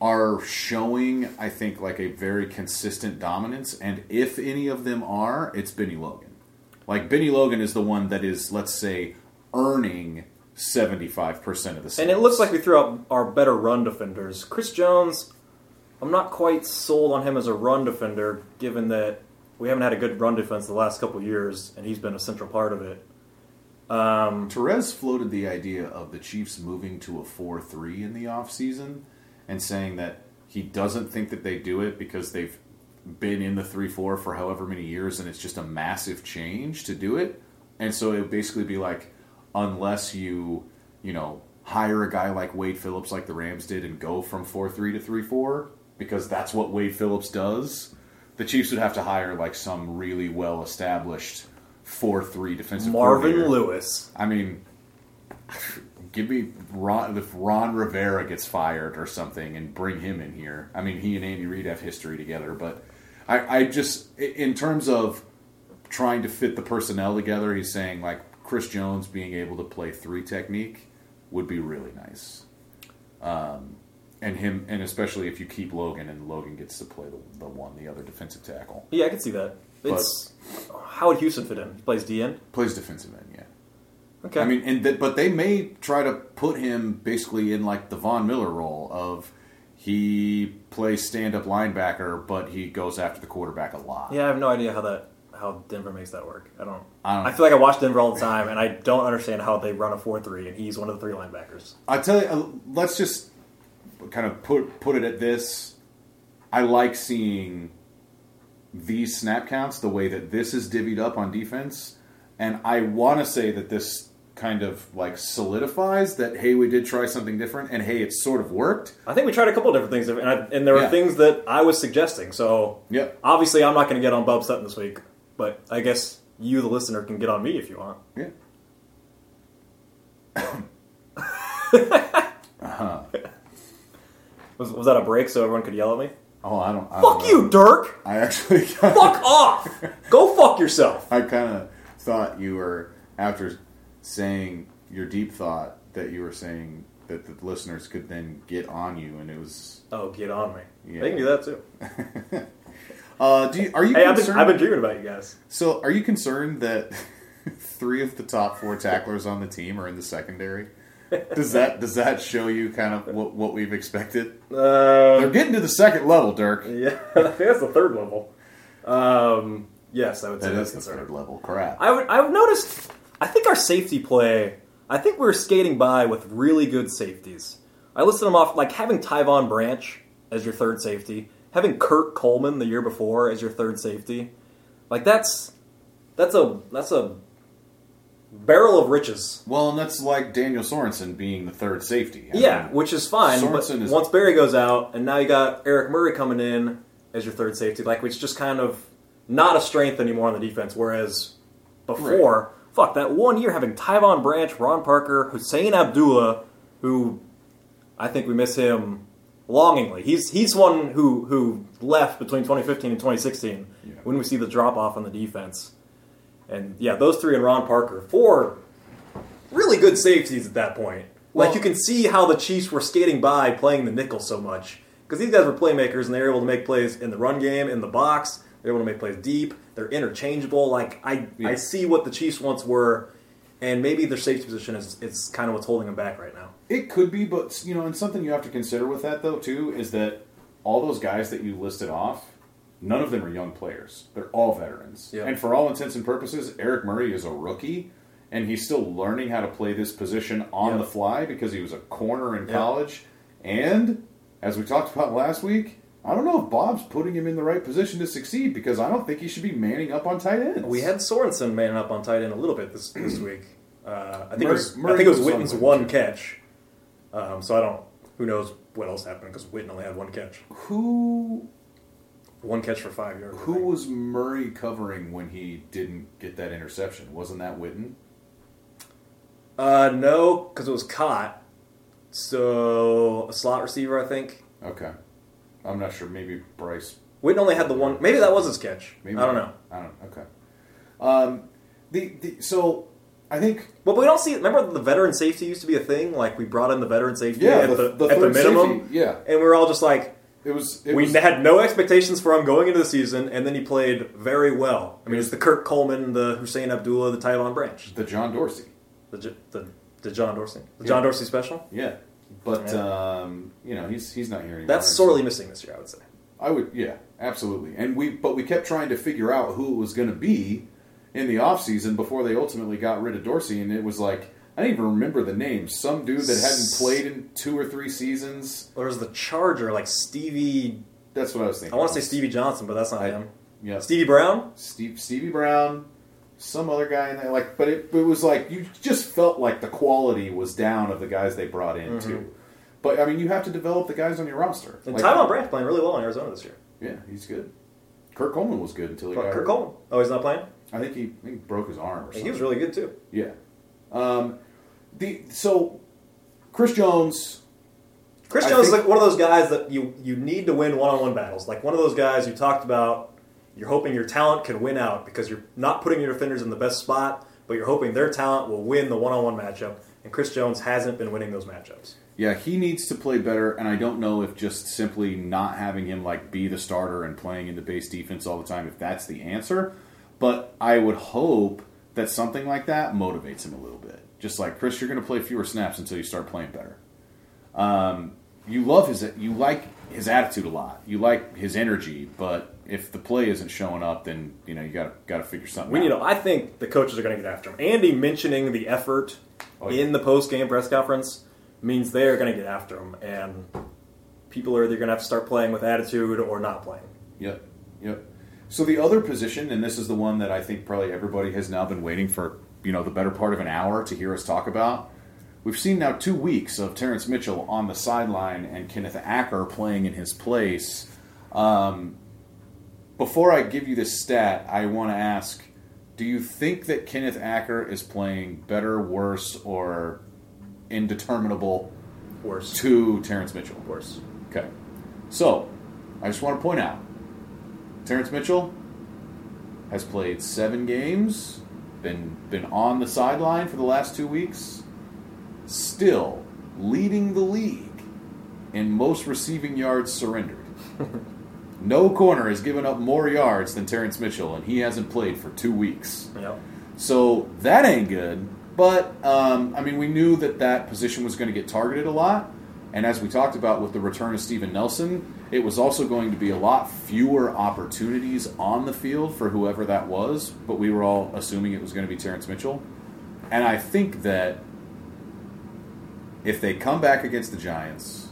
are showing I think like a very consistent dominance and if any of them are, it's Bennie Logan. Like Bennie Logan is the one that is let's say earning 75% of the snaps. And it looks like we threw out our better run defenders. Chris Jones, I'm not quite sold on him as a run defender, given that we haven't had a good run defense the last couple years, and he's been a central part of it. Um, Terez floated the idea of the Chiefs moving to a 4 3 in the offseason and saying that he doesn't think that they do it because they've been in the 3 4 for however many years and it's just a massive change to do it. And so it would basically be like, unless you, you know, hire a guy like Wade Phillips like the Rams did and go from 4 3 to 3 4, because that's what Wade Phillips does, the Chiefs would have to hire like some really well established 4 3 defensive Marvin. Lewis. I mean, give me Ron, if Ron Rivera gets fired or something and bring him in here. I mean, he and Andy Reid have history together, but I, I just, in terms of trying to fit the personnel together, he's saying like Chris Jones being able to play three technique would be really nice. Um, and him, and especially if you keep Logan and Logan gets to play the, the one, the other defensive tackle. Yeah, I can see that. It's how would Houston fit in? He plays DN. Plays defensive end. Okay. I mean, and th- but they may try to put him basically in like the Von Miller role of he plays stand up linebacker, but he goes after the quarterback a lot. yeah, I have no idea how that how Denver makes that work. I don't. I don't- I feel like I watch Denver all the time, and I don't understand how they run a four three, and he's one of the three linebackers. I tell you, uh, let's just kind of put put it at this. I like seeing these snap counts the way that this is divvied up on defense, and I want to say that this kind of like solidifies that hey, we did try something different, and hey, it sort of worked. I think we tried a couple of different things, and, I, and there were Yeah. things that I was suggesting. So Yep. obviously, I'm not going to get on Bob Sutton this week, but I guess you, the listener, can get on me if you want. Yeah. Uh-huh. Was, was that a break so everyone could yell at me? Oh, I don't. I don't Fuck know. you, Dirk! I actually. Fuck off! Go fuck yourself. I kind of thought you were after saying your deep thought that you were saying that the listeners could then get on you, and it was. Oh, get on me. Yeah. They can do that too. Uh, do you, are you Hey, I've been? I've been dreaming about you guys. so, are you concerned that three of the top four tacklers on the team are in the secondary? Does that does that show you kind of what, what we've expected? They're Uh, getting to the second level, Dirk. yeah, I think that's the third level. Um, yes, I would say That that's is the third level. Crap. I would, I've noticed. I think our safety play. I think we're skating by with really good safeties. I listed them off like having Tyvon Branch as your third safety, having Kurt Coleman the year before as your third safety. Like that's that's a that's a barrel of riches. Well, and that's like Daniel Sorensen being the third safety. I Yeah, mean, which is fine. But Sorensen is- once Berry goes out, and now you got Eric Murray coming in as your third safety, like it's just kind of not a strength anymore on the defense. Whereas before, fuck that one year having Tyvon Branch, Ron Parker, Husain Abdullah, who I think we miss him longingly. He's he's one who who left between 2015 and 2016 Yeah. when we see the drop off on the defense. And yeah, those three and Ron Parker, four really good safeties at that point. Well- like you can see how the Chiefs were skating by playing the nickel so much because these guys were playmakers and they were able to make plays in the run game, in the box. They're able to make plays deep. They're interchangeable. Like I, Yeah. I see what the Chiefs once were, and maybe their safety position is is kind of what's holding them back right now. It could be, but you know, and something you have to consider with that though too is that all those guys that you listed off, none of them are young players. They're all veterans, Yeah. and for all intents and purposes, Eric Murray is a rookie, and he's still learning how to play this position on Yeah. the fly because he was a corner in Yeah. college. And as we talked about last week, I don't know if Bob's putting him in the right position to succeed because I don't think he should be manning up on tight ends. We had Sorensen manning up on tight end a little bit this this week. Uh, I think Murray- it was Murray I think it was Witten's Witten. one catch. Um, so I don't. Who knows what else happened because Witten only had one catch. who one catch for five yards. Who was Murray covering when he didn't get that interception? Wasn't that Witten? Uh, no, because it was caught. So a slot receiver, I think. Okay. I'm not sure. Maybe Bryce. Witten only had the one. Maybe that was his sketch. Maybe I don't know. I don't. Okay. Um, the, the so I think But we don't see. Remember, the veteran safety used to be a thing. Like we brought in the veteran safety Yeah, at the- the, the at the minimum. safety, yeah. and we were all just like, it was. It we was, had no expectations for him going into the season, and then he played very well. I mean, it's the Kurt Coleman, the Husain Abdullah, the Tyvon Branch, the John Dorsey. the the, the John Dorsey, the John Dorsey special. Yeah, but Yeah. um, you know he's he's not here anymore. That's so- sorely missing this year, I would say. I would, yeah, absolutely. And we, but we kept trying to figure out who it was going to be in the offseason before they ultimately got rid of Dorsey. And it was like, I don't even remember the name. Some dude that hadn't played in two or three seasons. There was the Charger, like Stevie. That's what I was thinking. I want to say Stevie Johnson, but that's not I- him. Yeah. Stevie Brown. Steve, Stevie Brown, some other guy in there. Like, but it, it was like, you just felt like the quality was down of the guys they brought in, too. But, I mean, you have to develop the guys on your roster. And Like- Tyvon Branch playing really well in Arizona this year. Yeah, he's good. Kurt Coleman was good until he But got Kurt. Coleman. Oh, he's not playing. I think he, I think he broke his arm or something. He was really good too. Yeah. Um, the so Chris Jones. Chris Jones is like one of those guys that you you need to win one on one battles. Like one of those guys you talked about. You're hoping your talent can win out because you're not putting your defenders in the best spot, but you're hoping their talent will win the one on one matchup. And Chris Jones hasn't been winning those matchups. Yeah, he needs to play better, and I don't know if just simply not having him like be the starter and playing in the base defense all the time if that's the answer. But I would hope that something like that motivates him a little bit. Just like Chris, you're going to play fewer snaps until you start playing better. Um, you love his, you like his attitude a lot. You like his energy, but if the play isn't showing up, then you know you got to got to figure something. We out. need. To, I think the coaches are going to get after him. Andy mentioning the effort Oh, yeah. in the post game press conference means they're going to get after him, and people are either going to have to start playing with attitude or not playing. Yep, yep. So the other position, and this is the one that I think probably everybody has now been waiting for, you know, the better part of an hour to hear us talk about. We've seen now two weeks of Terrance Mitchell on the sideline and Kenneth Acker playing in his place. Um, before I give you this stat, I want to ask: Do you think that Kenneth Acker is playing better, worse, or indeterminable Worse. to Terrance Mitchell? Worse. Okay. So, I just want to point out Terrance Mitchell has played seven games, been been on the sideline for the last two weeks, still leading the league in most receiving yards surrendered. no corner has given up more yards than Terrance Mitchell, and he hasn't played for two weeks. Yep. So that ain't good. But um, I mean, we knew that that position was going to get targeted a lot, and as we talked about with the return of Steven Nelson, it was also going to be a lot fewer opportunities on the field for whoever that was. But we were all assuming it was going to be Terrance Mitchell, and I think that if they come back against the Giants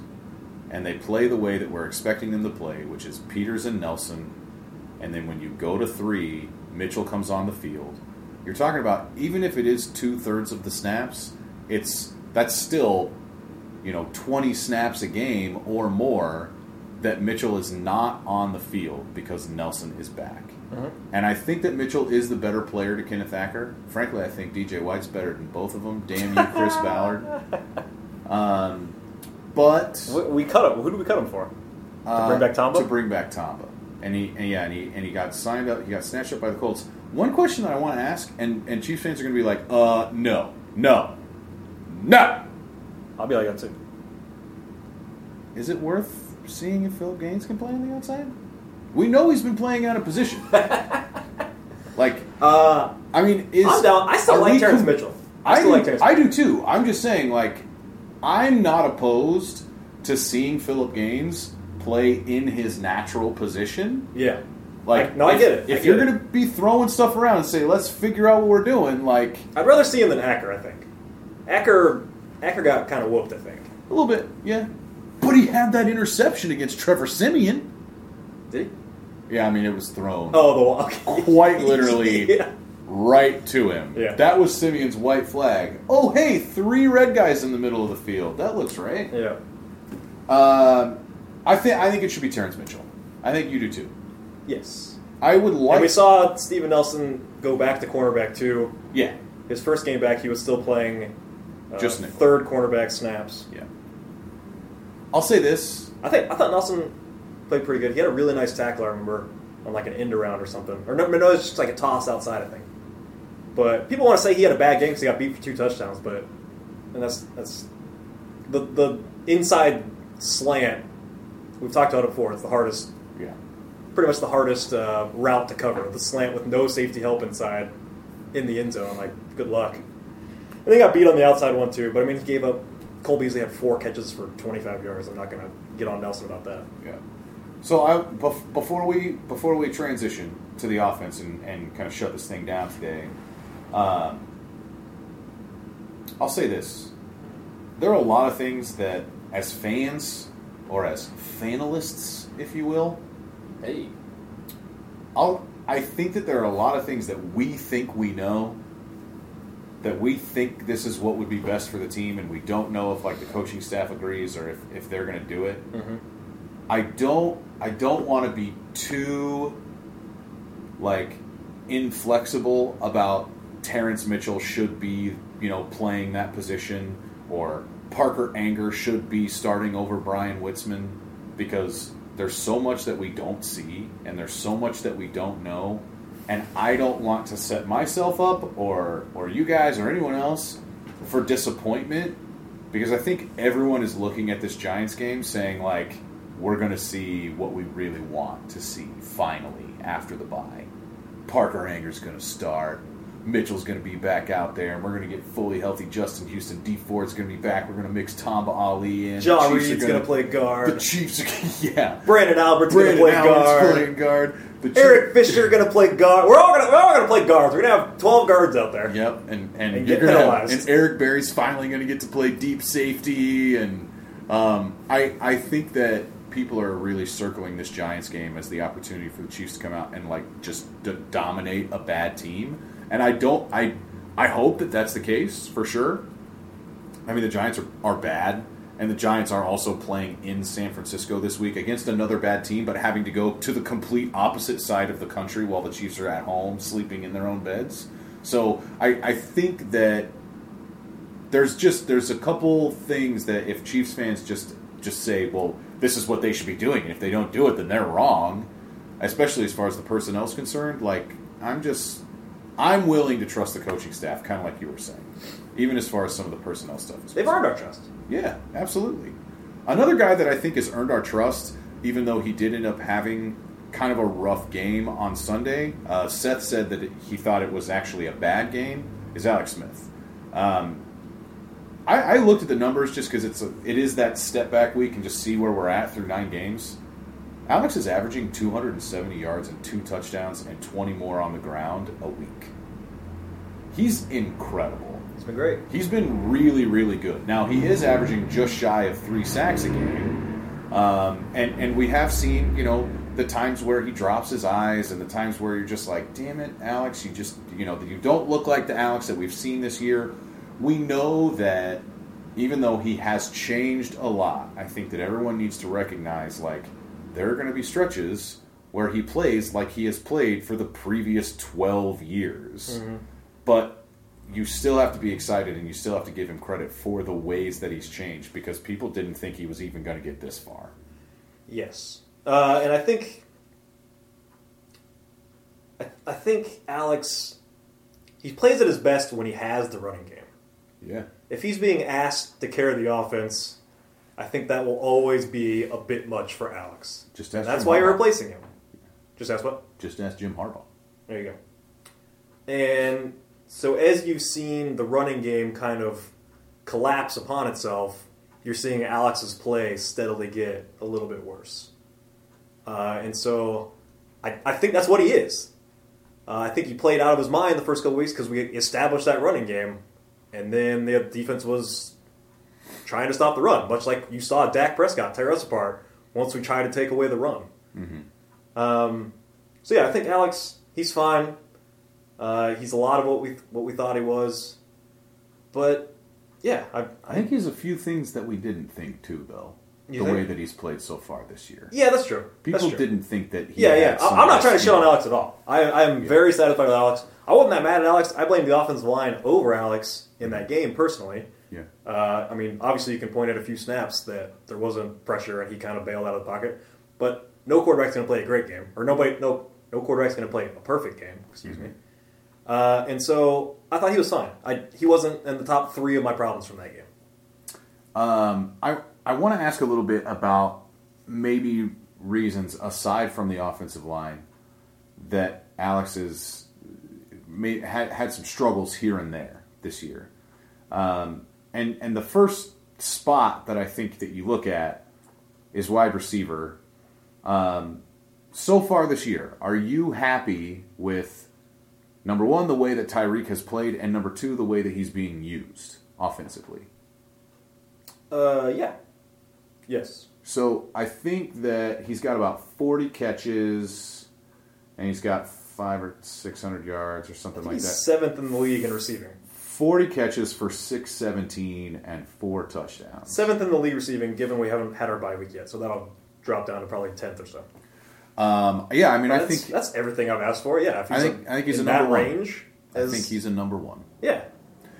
and they play the way that we're expecting them to play, which is Peters and Nelson, and then when you go to three, Mitchell comes on the field. You're talking about even if it is two thirds of the snaps, it's that's still you know 20 snaps a game or more that Mitchell is not on the field because Nelson is back. Mm-hmm. And I think that Mitchell is the better player to Kenneth Acker. Frankly, I think DJ White's better than both of them. Damn you, Chris Ballard. Um, but We, we cut him. Who did we cut him for? uh, bring back Tamba? To bring back Tamba, and he and yeah, and he and he got signed up. He got snatched up by the Colts. One question that I want to ask, and and Chiefs fans are going to be like, uh, no, no, no. I'll be like that too. Is it worth seeing if Phillip Gaines can play on the outside? We know he's been playing out of position. like, Uh, I mean, is I'm down. I still like Terrance com- Mitchell. I I, still do, like Terrance I do too. I'm just saying, like, I'm not opposed to seeing Phillip Gaines play in his natural position. Yeah. Like, I- no, I get it. I If get you're going to be throwing stuff around and say, "Let's figure out what we're doing," like I'd rather see him than Acker. I think. Acker. Acker got kind of whooped. I think. a little bit, yeah. But he had that interception against Trevor Siemian. Did he? Yeah, I mean, it was thrown Oh, the. Okay. quite literally yeah. Right to him. Yeah. That was Siemian's white flag. Oh, hey, three red guys in the middle of the field. That looks right. Yeah. Um, I think I think it should be Terrance Mitchell. I think you do too. Yes. I would like. And we saw Steven Nelson go back to cornerback too. yeah, His first game back, he was still playing uh, Just nickel. third cornerback snaps. yeah. I'll say this. I think I thought Nelson played pretty good. He had a really nice tackle. I remember on like an end around or something, or no, no, it was just like a toss outside. I think. But people want to say he had a bad game because he got beat for two touchdowns. But and that's that's the the inside slant. We've talked about it before. It's the hardest, Yeah. pretty much the hardest uh, route to cover. The slant with no safety help inside in the end zone. Like good luck. And they got beat on the outside one too. But I mean, he gave up. Cole Beasley had four catches for 25 yards. I'm not going to get on Nelson about that. Yeah. So I bef- before we before we transition to the offense and, and kind of shut this thing down today, um, I'll say this: there are a lot of things that, as fans or as fanalists, if you will, Hey, I'll, I think that there are a lot of things that we think we know, that we think this is what would be best for the team, and we don't know if like the coaching staff agrees or if, if they're going to do it. I don't I don't want to be too like inflexible about Terrance Mitchell should be you know playing that position or Parker Ehinger should be starting over Bryan Witzmann because there's so much that we don't see and there's so much that we don't know and I don't want to set myself up or or you guys or anyone else for disappointment because I think everyone is looking at this Giants game saying like we're going to see what we really want to see finally after the bye. Parker Ehinger's is going to start. Mitchell's going to be back out there, and we're going to get fully healthy Justin Houston. Dee Ford's going to be back. We're going to mix Tamba Hali in. John The Chiefs are Reed's going to play guard. The Chiefs, are, going. yeah. Branden Albert's going to play Allen's guard. playing guard. The Eric Fisher going to play guard. We're all going to we're all going to play guards. We're going to have 12 guards out there. Yep, and and, And you're get gonna have, and Eric Berry's finally going to get to play deep safety, and um, I I think that people are really circling this Giants game as the opportunity for the Chiefs to come out and like just d- dominate a bad team, and I don't I I hope that that's the case for sure. I mean, the Giants are, are bad, and the Giants are also playing in San Francisco this week against another bad team, but having to go to the complete opposite side of the country while the Chiefs are at home sleeping in their own beds. So I, I think that there's just there's a couple things that if Chiefs fans just just say, well, this is what they should be doing, and if they don't do it, then they're wrong. Especially as far as the personnel is concerned, like I'm just I'm willing to trust the coaching staff, kind of like you were saying, even as far as some of the personnel stuff. Is They've earned our trust. yeah, absolutely. Another guy that I think has earned our trust, even though he did end up having kind of a rough game on Sunday. Uh, Seth said that he thought it was actually a bad game. Is Alex Smith? Um, I, I looked at the numbers just because it's a, it is that step back week and just see where we're at through nine games. Alex is averaging 270 yards and two touchdowns and 20 more on the ground a week. He's incredible. He's been great. He's been really, really good. Now he is averaging just shy of three sacks a game, um, and and we have seen you know the times where he drops his eyes and the times where you're just like, damn it, Alex, you just you know you don't look like the Alex that we've seen this year. We know that even though he has changed a lot, I think that everyone needs to recognize like there are going to be stretches where he plays like he has played for the previous 12 years. But you still have to be excited and you still have to give him credit for the ways that he's changed because people didn't think he was even going to get this far. Yes, uh, and I think I, I think Alex he plays at his best when he has the running game. Yeah. If he's being asked to carry the offense, I think that will always be a bit much for Alex. Just ask that's Jim why you're Harbaugh. replacing him. Just ask what? Just ask Jim Harbaugh. There you go. And so as you've seen the running game kind of collapse upon itself, you're seeing Alex's play steadily get a little bit worse. Uh, and so I, I think that's what he is. Uh, I think he played out of his mind the first couple weeks because we established that running game, and then the defense was trying to stop the run, much like you saw Dak Prescott tear us apart once we tried to take away the run. Um, so yeah, I think Alex, he's fine. Uh, he's a lot of what we what we thought he was, but yeah, I, I think he's a few things that we didn't think too, though. the think? way that he's played so far this year. Yeah, that's true. People that's true. didn't think that he Yeah, yeah. I- I'm not trying to shit on. Alex at all. I, I am very satisfied with Alex. I wasn't that mad at Alex. I blame the offensive line over Alex in that game personally. Yeah. Uh, I mean, obviously, you can point at a few snaps that there wasn't pressure and he kind of bailed out of the pocket. But no quarterback's going to play a great game, or nobody, no, no quarterback's going to play a perfect game. Excuse me. Uh, and so I thought he was fine. I, he wasn't in the top three of my problems from that game. Um, I I want to ask a little bit about maybe reasons aside from the offensive line that Alex has made, had had some struggles here and there this year. Um, and and the first spot that I think that you look at is wide receiver. Um, so far this year, are you happy with number one the way that Tyreek has played, and number two the way that he's being used offensively? Uh, yeah. Yes. So I think that he's got about 40 catches, and he's got five or 600 yards or something like He's that. seventh in the league in receiving. 40 catches for 617 and four touchdowns. Seventh in the league receiving, given we haven't had our bye week yet, so that'll drop down to probably tenth or so. Um, yeah, I mean, I that's, think that's everything I've asked for. Yeah, if he's I think- a- I think he's in a that number one. range. I think he's a number one. yeah,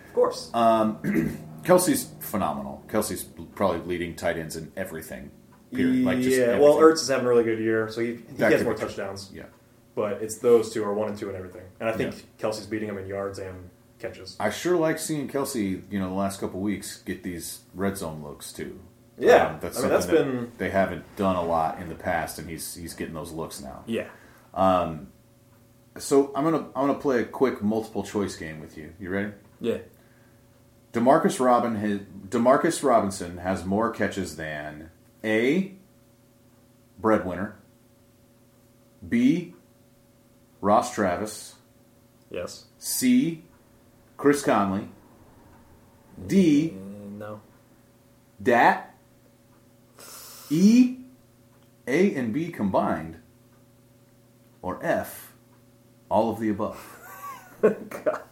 of course. Um, Kelce's phenomenal. Kelce's probably leading tight ends in everything. Period. Like just yeah, well, everything. Ertz is having a really good year, so he, he gets more touchdowns. Yeah. But it's those two are one and two and everything, and I think Yeah. Kelce's beating him in yards and catches. I sure like seeing Kelce, you know, the last couple weeks get these red zone looks too. Yeah, Um, that's I mean, that's that been- they haven't done a lot in the past, and he's he's getting those looks now. Yeah. Um, So I'm gonna I'm gonna play a quick multiple choice game with you. You ready? Yeah. Demarcus Robin has, Demarcus Robinson has more catches than A. Breadwinner, B. Ross Travis, Yes. C. Chris Conley, D. No. Dat, E. A and B combined, or F. All of the above. God.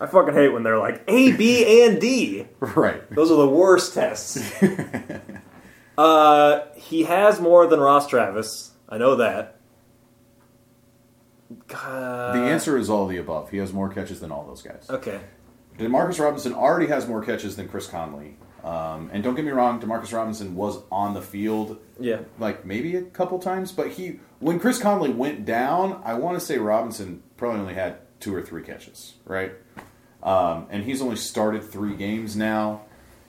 I fucking hate when they're like A, B, and D. Right. Those are the worst tests. uh, he has more than Ross Travis. I know that. The answer is all the above. He has more catches than all those guys. Okay. Demarcus Robinson already has more catches than Chris Conley. Um, and don't get me wrong, Demarcus Robinson was on the field Yeah. like maybe a couple times, but he when Chris Conley went down, I want to say Robinson probably only had two or three catches, right? Um, and he's only started three games now.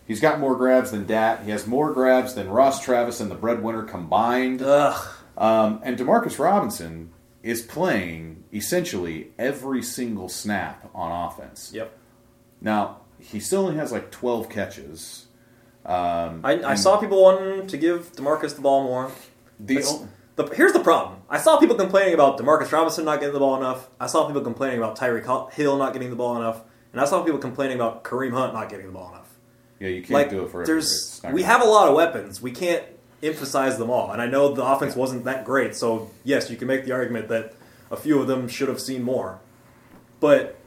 He's got more grabs than Dat. He has more grabs than Ross Travis and the breadwinner combined. Ugh. Um, and Demarcus Robinson is playing essentially every single snap on offense. Yep. Now he still only has like twelve catches. Um, I, I saw people wanting to give Demarcus the ball more. the o- the, here's the problem. I saw people complaining about Demarcus Robinson not getting the ball enough. I saw people complaining about Tyreek Hill not getting the ball enough, and I saw people complaining about Kareem Hunt not getting the ball enough. yeah, you can't like do it for there's we have a lot of weapons. We can't emphasize them all. And I know the offense wasn't that great, so yes, you can make the argument that a few of them should have seen more. But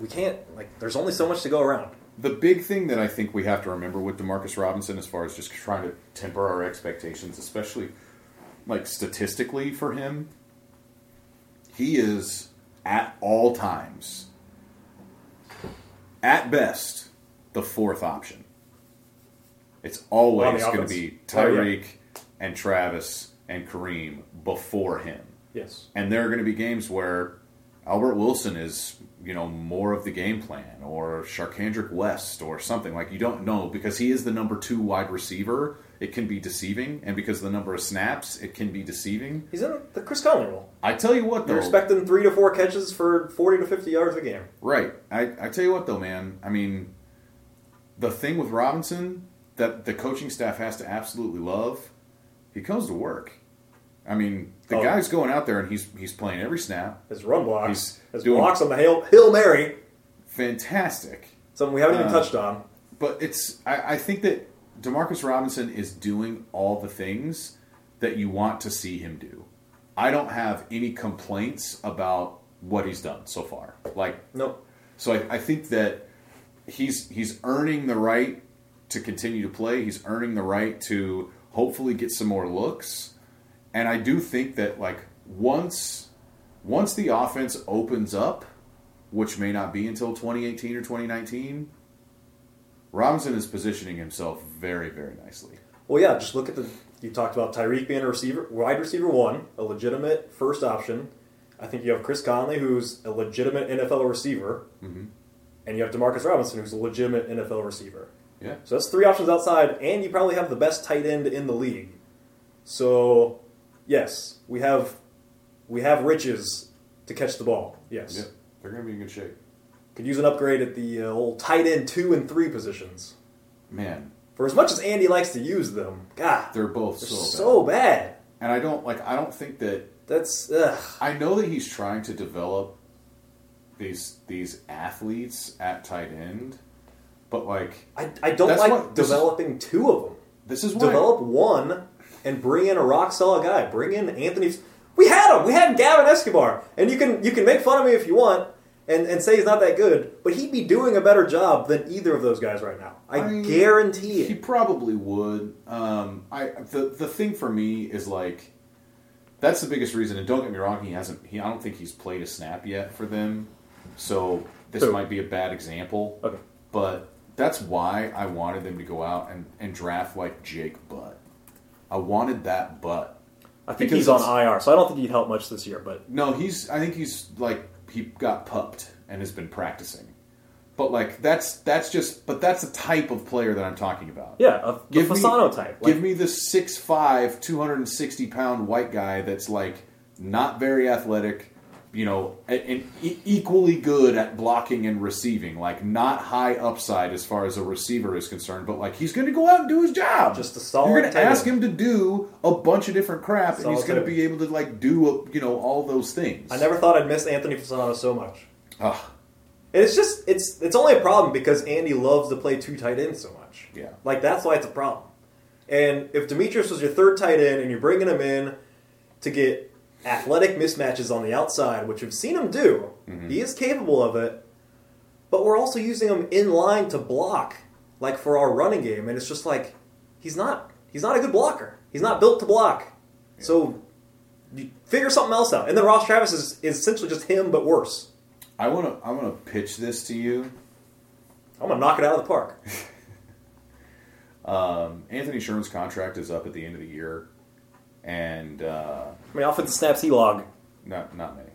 we can't like there's only so much to go around. The big thing that I think we have to remember with Demarcus Robinson, as far as just trying to temper our expectations, especially like statistically for him, he is at all times, at best, the fourth option. It's always going to be Oh, yeah. Tyreek and Travis and Kareem before him. Yes. And there are going to be games where Albert Wilson is, you know, more of the game plan, or Charcandrick West, or something like you don't know because he is the number two wide receiver. It can be deceiving, and because of the number of snaps, it can be deceiving. He's in the Chris Conley role. I tell you what, though, They're expecting three to four catches for forty to fifty yards a game. right? I, I tell you what, though, man. I mean, the thing with Robinson that the coaching staff has to absolutely love, he goes to work. I mean, the Oh. guy's going out there and he's he's playing every snap. His run blocks, He's his doing- blocks on the Hail, Hill Mary, Fantastic. something we haven't even Uh, touched on. But it's I, I think that Demarcus Robinson is doing all the things that you want to see him do. I don't have any complaints about what he's done so far. Like Nope. so I, I think that he's he's earning the right to continue to play. He's earning the right to hopefully get some more looks. And I do think that like once once the offense opens up, which may not be until 2018 or 2019, Robinson is positioning himself very, very nicely. Well, yeah, just look at the. You talked about Tyreek being a receiver, wide receiver one, a legitimate first option. I think you have Chris Conley, who's a legitimate NFL receiver, Mhm. and you have Demarcus Robinson, who's a legitimate NFL receiver. Yeah. So that's three options outside, and you probably have the best tight end in the league. So, yes, we have we have riches to catch the ball. Yes, Yeah. They're going to be in good shape. could use an upgrade at the uh, old tight end two and three positions. Man, For as much as Andy likes to use them, God, they're both they're so, bad. so bad. And I don't like I don't think that That's ugh. I know that he's trying to develop these these athletes at tight end, but like I, I don't like what- this is- developing two of them. this is why Develop one and bring in a rock solid guy. Bring in Anthony. We had him. We had Gavin Escobar, and you can you can make fun of me if you want and, and say he's not that good, but he'd be doing a better job than either of those guys right now. I, I- guarantee He probably would. Um, I the the thing for me is like that's the biggest reason. And don't get me wrong, he hasn't. He I don't think he's played a snap yet for them. So this Who? might be a bad example. Okay. But that's why I wanted them to go out and, and draft like Jake Butt. I wanted that Butt. I think he's on IR, so I don't think he'd help much this year. But No, he's. I think he's like he got pupped and has been practicing. But like that's that's just. But that's the type of player that I'm talking about. yeah, a, the Give me- Fasano type. Like, Give me the 6'5", 260 pound white guy that's like not very athletic, you know, and, equally good at blocking and receiving. Like not high upside as far as a receiver is concerned, but like he's going to go out and do his job. Just a solid You're going to ask him to do a bunch of different crap, and he's going to be able to like do you know all those things. I never thought I'd miss Anthony Fasano so much. Ugh, And it's just it's it's only a problem because Andy loves to play two tight ends so much. Yeah. Like that's why it's a problem. And if Demetrius was your third tight end and you're bringing him in to get athletic mismatches on the outside, which we've seen him do, he is capable of it. But we're also using him in line to block, like for our running game, and it's just like he's not he's not a good blocker. He's not built to block. So you figure something else out. And then Ross Travis is, is essentially just him but worse. I want to. I want to pitch this to you. I'm gonna knock it out of the park. Um, Anthony Sherman's contract is up at the end of the year, and uh, I mean, offensive snaps he log not not many.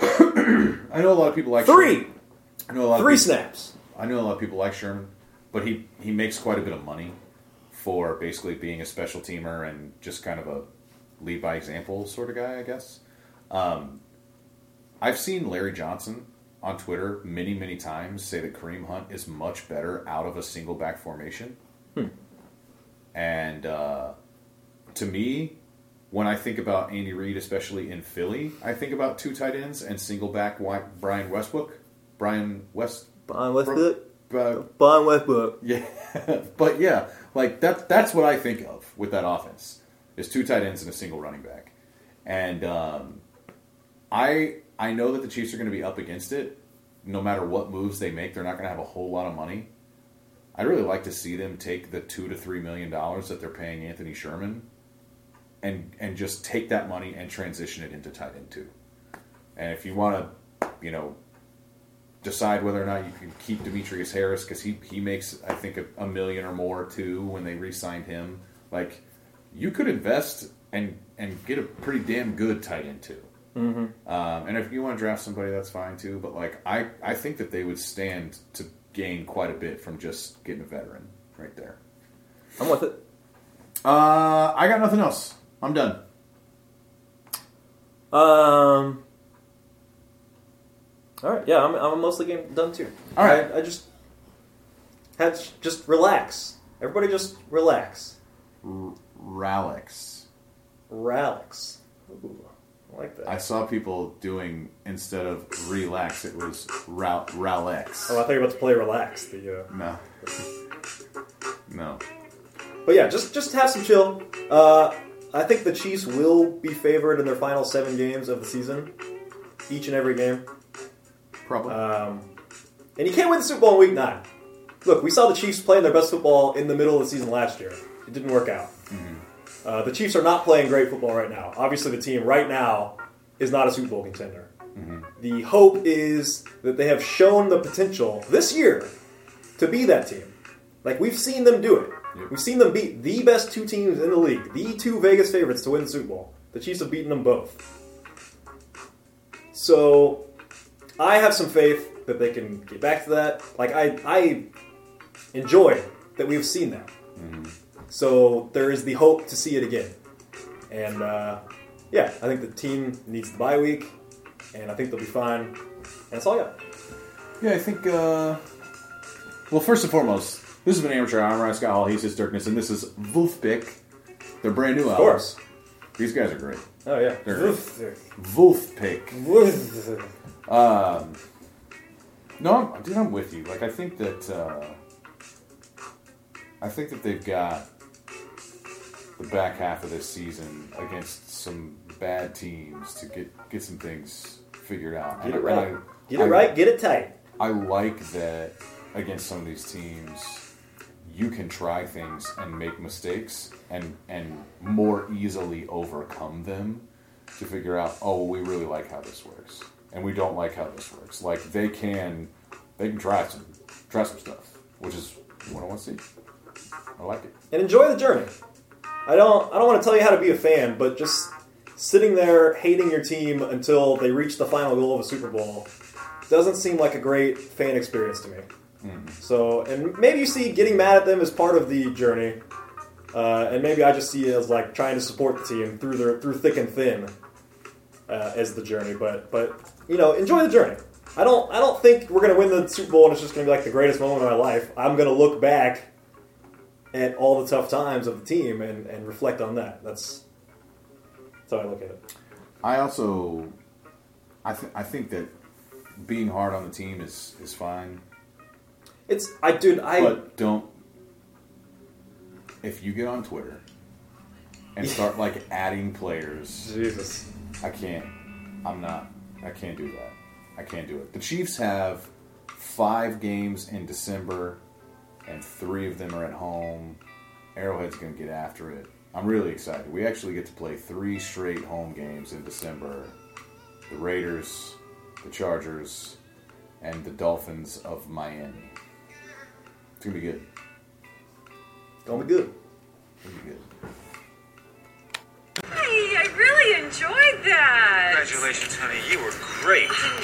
I know a lot of people like three, Sherman. I know a lot three of people, snaps. I know a lot of people like Sherman, but he he makes quite a bit of money for basically being a special teamer and just kind of a lead by example sort of guy, I guess. Um, I've seen Larry Johnson on Twitter many many times say that Kareem Hunt is much better out of a single back formation. And uh, to me, when I think about Andy Reid, especially in Philly, I think about two tight ends and single back Brian Westbrook. Brian West. Brian Westbrook. Uh, Brian Westbrook. yeah, but yeah, like that. That's what I think of with that offense: is two tight ends and a single running back. And um, I I know that the Chiefs are going to be up against it. No matter what moves they make, they're not going to have a whole lot of money. I'd really like to see them take the two to three million dollars that they're paying Anthony Sherman, and and just take that money and transition it into tight end two. And if you want to, you know, decide whether or not you can keep Demetrius Harris because he he makes I think a, a million or more too when they re-signed him. Like you could invest and and get a pretty damn good tight end too. Mm-hmm. Um, and if you want to draft somebody, that's fine too. But like I I think that they would stand to gain quite a bit from just getting a veteran right there. I'm with it. Uh, I got nothing else. I'm done. Um. All right. Yeah, I'm, I'm mostly game done too. All right. I, I just had just relax. Everybody, just relax. Ralex. Relax. Ooh, I like that. I saw people doing instead of relax, it was Ra- Ralex. oh, I thought you were about to play relax. The uh, No. No. But yeah, just just have some chill. Uh, I think the Chiefs will be favored in their final seven games of the season, each and every game. Probably. Um, and you can't win the Super Bowl in Week Nine. look, we saw the Chiefs playing their best football in the middle of the season last year. It didn't work out. Uh, the Chiefs are not playing great football right now. Obviously, the team right now is not a Super Bowl contender. The hope is that they have shown the potential this year to be that team. Like we've seen them do it. Yep. We've seen them beat the best two teams in the league, the two Vegas favorites to win the Super Bowl. The Chiefs have beaten them both. So I have some faith that they can get back to that. Like I, I enjoy that we've seen that. So there is the hope to see it again. And uh, yeah, I think the team needs the bye week, and I think they'll be fine. And that's all I got. Yeah, I think. Uh, well, first and foremost, this has been Amateur Hour. I'm Ryan Scott Hall. He's his Dirkness, and this is Wolfpick. Their brand new album. Of course. These guys are great. Oh yeah. They're- Wolfpick. Um, no, I'm, dude, I'm with you. Like, I think that uh, I think that they've got the back half of this season against some bad teams to get get some things figured out. Get it right. I- Get it I- right. Get it tight. I like that against some of these teams, you can try things and make mistakes and and more easily overcome them to figure out, oh, we really like how this works, and we don't like how this works. Like they can, they can try some try some stuff, which is what I want to see. I like it. and enjoy the journey. I don't I don't want to tell you how to be a fan, but just sitting there hating your team until they reach the final goal of a Super Bowl doesn't seem like a great fan experience to me. So, and maybe you see getting mad at them as part of the journey, uh, and maybe I just see it as like trying to support the team through their through thick and thin uh, as the journey. But but you know, enjoy the journey. I don't I don't think we're gonna win the Super Bowl and it's just gonna be like the greatest moment of my life. I'm gonna look back at all the tough times of the team and, and reflect on that. That's that's how I look at it. I also, I th- I think that being hard on the team is is fine. It's I dude I but don't if you get on Twitter and start like adding players, Jesus. I can't. I'm not. I can't do that. I can't do it. The Chiefs have five games in December, and three of them are at home. Arrowhead's going to get after it. I'm really excited. We actually get to play three straight home games in December: the Raiders, the Chargers, and the Dolphins of Miami. It's gonna be good. Gonna be good. It's gonna be good. Hey, I really enjoyed that. Congratulations, honey. You were great.